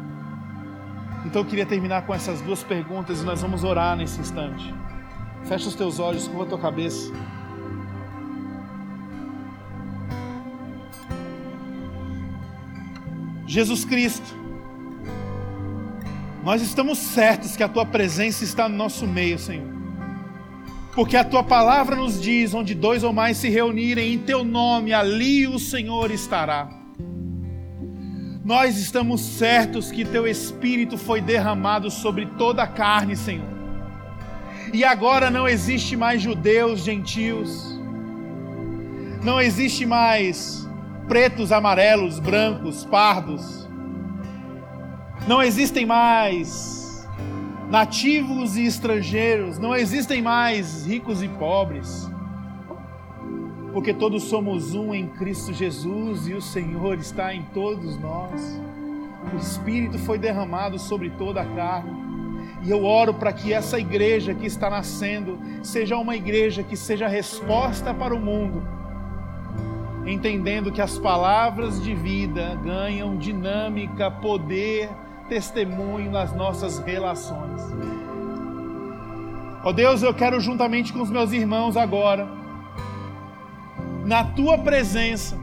Então eu queria terminar com essas duas perguntas e nós vamos orar nesse instante. Fecha os teus olhos, curva a tua cabeça. Jesus Cristo. Nós estamos certos que a tua presença está no nosso meio, Senhor. Porque a tua palavra nos diz: onde dois ou mais se reunirem em teu nome, ali o Senhor estará. Nós estamos certos que teu Espírito foi derramado sobre toda a carne, Senhor. E agora não existe mais judeus, gentios, não existe mais pretos, amarelos, brancos, pardos. Não existem mais nativos e estrangeiros, não existem mais ricos e pobres, porque todos somos um em Cristo Jesus e o Senhor está em todos nós. O Espírito foi derramado sobre toda a carne. E eu oro para que essa igreja que está nascendo seja uma igreja que seja resposta para o mundo entendendo que as palavras de vida ganham dinâmica, poder, testemunho nas nossas relações. Ó oh Deus, eu quero juntamente com os meus irmãos agora, na tua presença,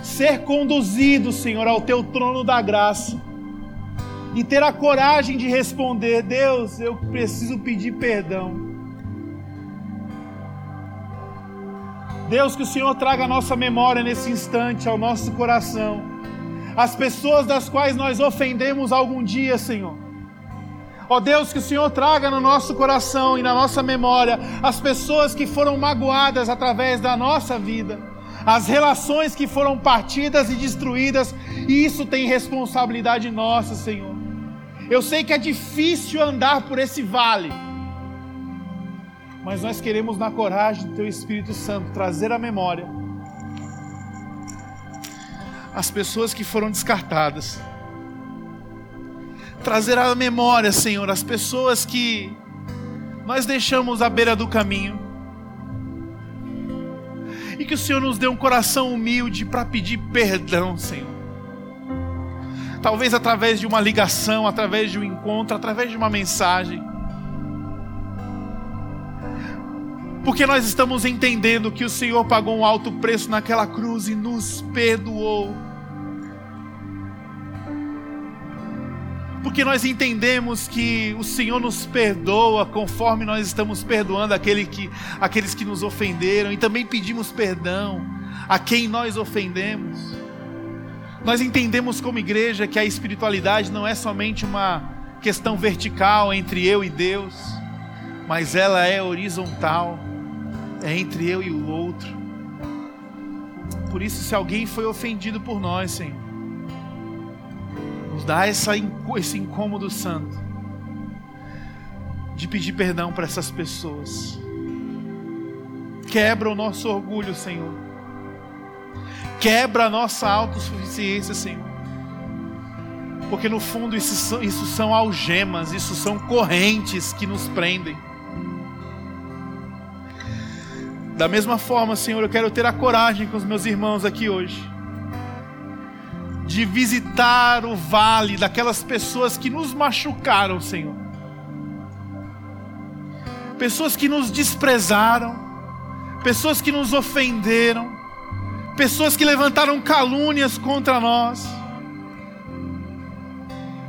ser conduzido, Senhor, ao teu trono da graça e ter a coragem de responder: Deus, eu preciso pedir perdão. Deus, que o Senhor traga a nossa memória nesse instante, ao nosso coração, as pessoas das quais nós ofendemos algum dia, Senhor. Ó oh Deus, que o Senhor traga no nosso coração e na nossa memória as pessoas que foram magoadas através da nossa vida, as relações que foram partidas e destruídas, e isso tem responsabilidade nossa, Senhor. Eu sei que é difícil andar por esse vale mas nós queremos, na coragem do Teu Espírito Santo, trazer à memória as pessoas que foram descartadas, trazer à memória, Senhor, as pessoas que nós deixamos à beira do caminho. E que o Senhor nos dê um coração humilde para pedir perdão, Senhor. Talvez através de uma ligação, através de um encontro, através de uma mensagem. Porque nós estamos entendendo que o Senhor pagou um alto preço naquela cruz e nos perdoou. porque nós entendemos que o Senhor nos perdoa conforme nós estamos perdoando aquele que, aqueles que nos ofenderam e também pedimos perdão a quem nós ofendemos. Nós entendemos como igreja que a espiritualidade não é somente uma questão vertical entre eu e Deus, mas ela é horizontal, é entre eu e o outro. Por isso, se alguém foi ofendido por nós, Senhor, nos dá essa, esse incômodo santo de pedir perdão para essas pessoas. Quebra o nosso orgulho, Senhor. Quebra a nossa autossuficiência, Senhor. Porque no fundo isso isso são algemas, isso são correntes que nos prendem. Da mesma forma, Senhor, eu quero ter a coragem com os meus irmãos aqui hoje. De visitar o vale daquelas pessoas que nos machucaram, Senhor. Pessoas que nos desprezaram, pessoas que nos ofenderam, pessoas que levantaram calúnias contra nós,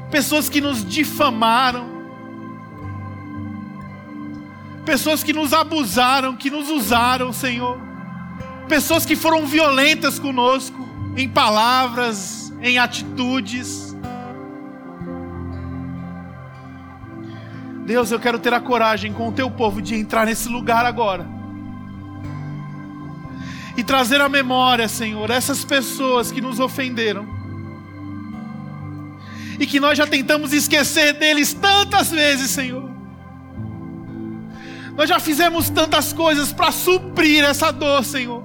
pessoas que nos difamaram, pessoas que nos abusaram, que nos usaram, Senhor, pessoas que foram violentas conosco, em palavras, em atitudes. Deus, eu quero ter a coragem com o teu povo de entrar nesse lugar agora. E trazer à memória, Senhor, essas pessoas que nos ofenderam. E que nós já tentamos esquecer deles tantas vezes, Senhor. Nós já fizemos tantas coisas para suprir essa dor, Senhor.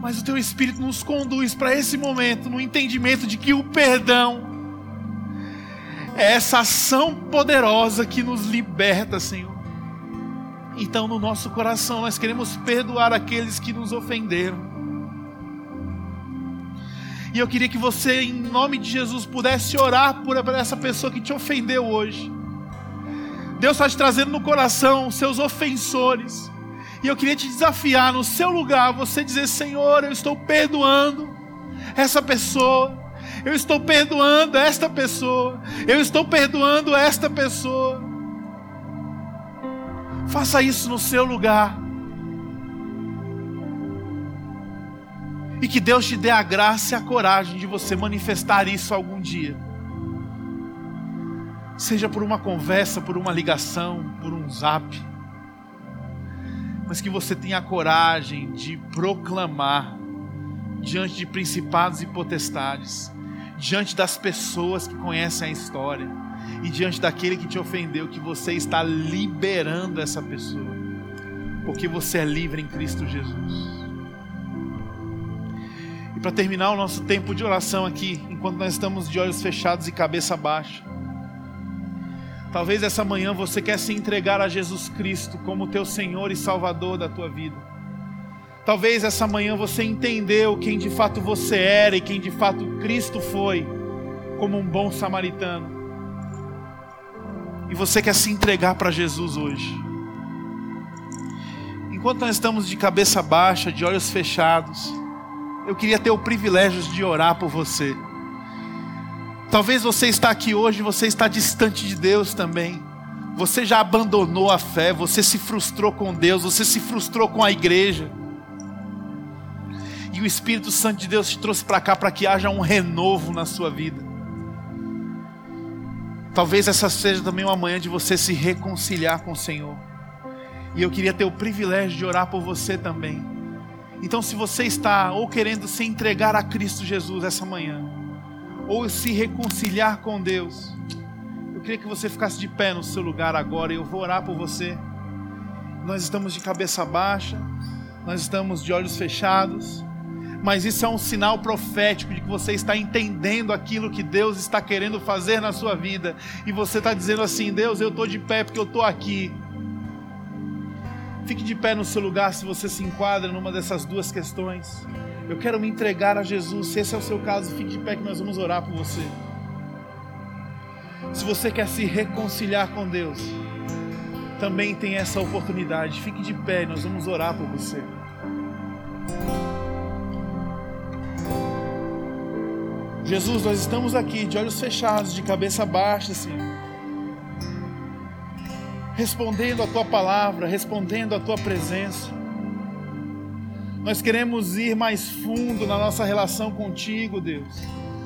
Mas o teu Espírito nos conduz para esse momento, no entendimento de que o perdão é essa ação poderosa que nos liberta, Senhor. Então, no nosso coração, nós queremos perdoar aqueles que nos ofenderam. E eu queria que você, em nome de Jesus, pudesse orar por essa pessoa que te ofendeu hoje. Deus está te trazendo no coração seus ofensores. E eu queria te desafiar no seu lugar, você dizer: Senhor, eu estou perdoando essa pessoa. Eu estou perdoando esta pessoa. Eu estou perdoando esta pessoa. Faça isso no seu lugar. E que Deus te dê a graça e a coragem de você manifestar isso algum dia. Seja por uma conversa, por uma ligação, por um zap mas que você tenha a coragem de proclamar diante de principados e potestades, diante das pessoas que conhecem a história e diante daquele que te ofendeu, que você está liberando essa pessoa, porque você é livre em Cristo Jesus. E para terminar o nosso tempo de oração aqui, enquanto nós estamos de olhos fechados e cabeça baixa, Talvez essa manhã você quer se entregar a Jesus Cristo como teu Senhor e Salvador da tua vida. Talvez essa manhã você entendeu quem de fato você era e quem de fato Cristo foi, como um bom samaritano. E você quer se entregar para Jesus hoje. Enquanto nós estamos de cabeça baixa, de olhos fechados, eu queria ter o privilégio de orar por você. Talvez você está aqui hoje, você está distante de Deus também. Você já abandonou a fé, você se frustrou com Deus, você se frustrou com a igreja. E o Espírito Santo de Deus te trouxe para cá para que haja um renovo na sua vida. Talvez essa seja também uma manhã de você se reconciliar com o Senhor. E eu queria ter o privilégio de orar por você também. Então, se você está ou querendo se entregar a Cristo Jesus essa manhã, ou se reconciliar com Deus, eu queria que você ficasse de pé no seu lugar agora. Eu vou orar por você. Nós estamos de cabeça baixa, nós estamos de olhos fechados, mas isso é um sinal profético de que você está entendendo aquilo que Deus está querendo fazer na sua vida, e você está dizendo assim: Deus, eu estou de pé porque eu estou aqui. Fique de pé no seu lugar se você se enquadra numa dessas duas questões. Eu quero me entregar a Jesus. Se esse é o seu caso, fique de pé que nós vamos orar por você. Se você quer se reconciliar com Deus, também tem essa oportunidade. Fique de pé, nós vamos orar por você. Jesus, nós estamos aqui de olhos fechados, de cabeça baixa, Senhor. Respondendo a tua palavra, respondendo a tua presença. Nós queremos ir mais fundo na nossa relação contigo, Deus.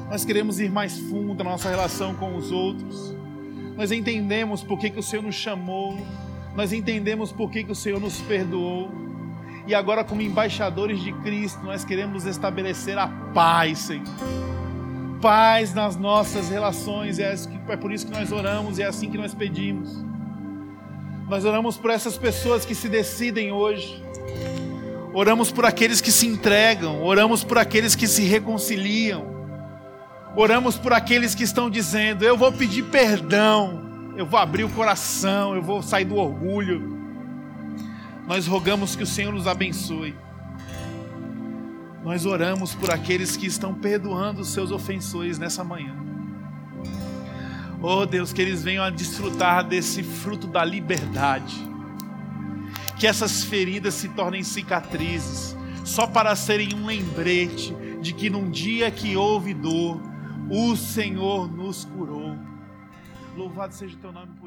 Nós queremos ir mais fundo na nossa relação com os outros. Nós entendemos por que, que o Senhor nos chamou. Nós entendemos por que, que o Senhor nos perdoou. E agora, como embaixadores de Cristo, nós queremos estabelecer a paz, Senhor paz nas nossas relações, é, é por isso que nós oramos, e é assim que nós pedimos. Nós oramos por essas pessoas que se decidem hoje, oramos por aqueles que se entregam, oramos por aqueles que se reconciliam, oramos por aqueles que estão dizendo: Eu vou pedir perdão, eu vou abrir o coração, eu vou sair do orgulho. Nós rogamos que o Senhor nos abençoe. Nós oramos por aqueles que estão perdoando os seus ofensores nessa manhã. Oh Deus, que eles venham a desfrutar desse fruto da liberdade. Que essas feridas se tornem cicatrizes, só para serem um lembrete de que num dia que houve dor, o Senhor nos curou. Louvado seja o teu nome por.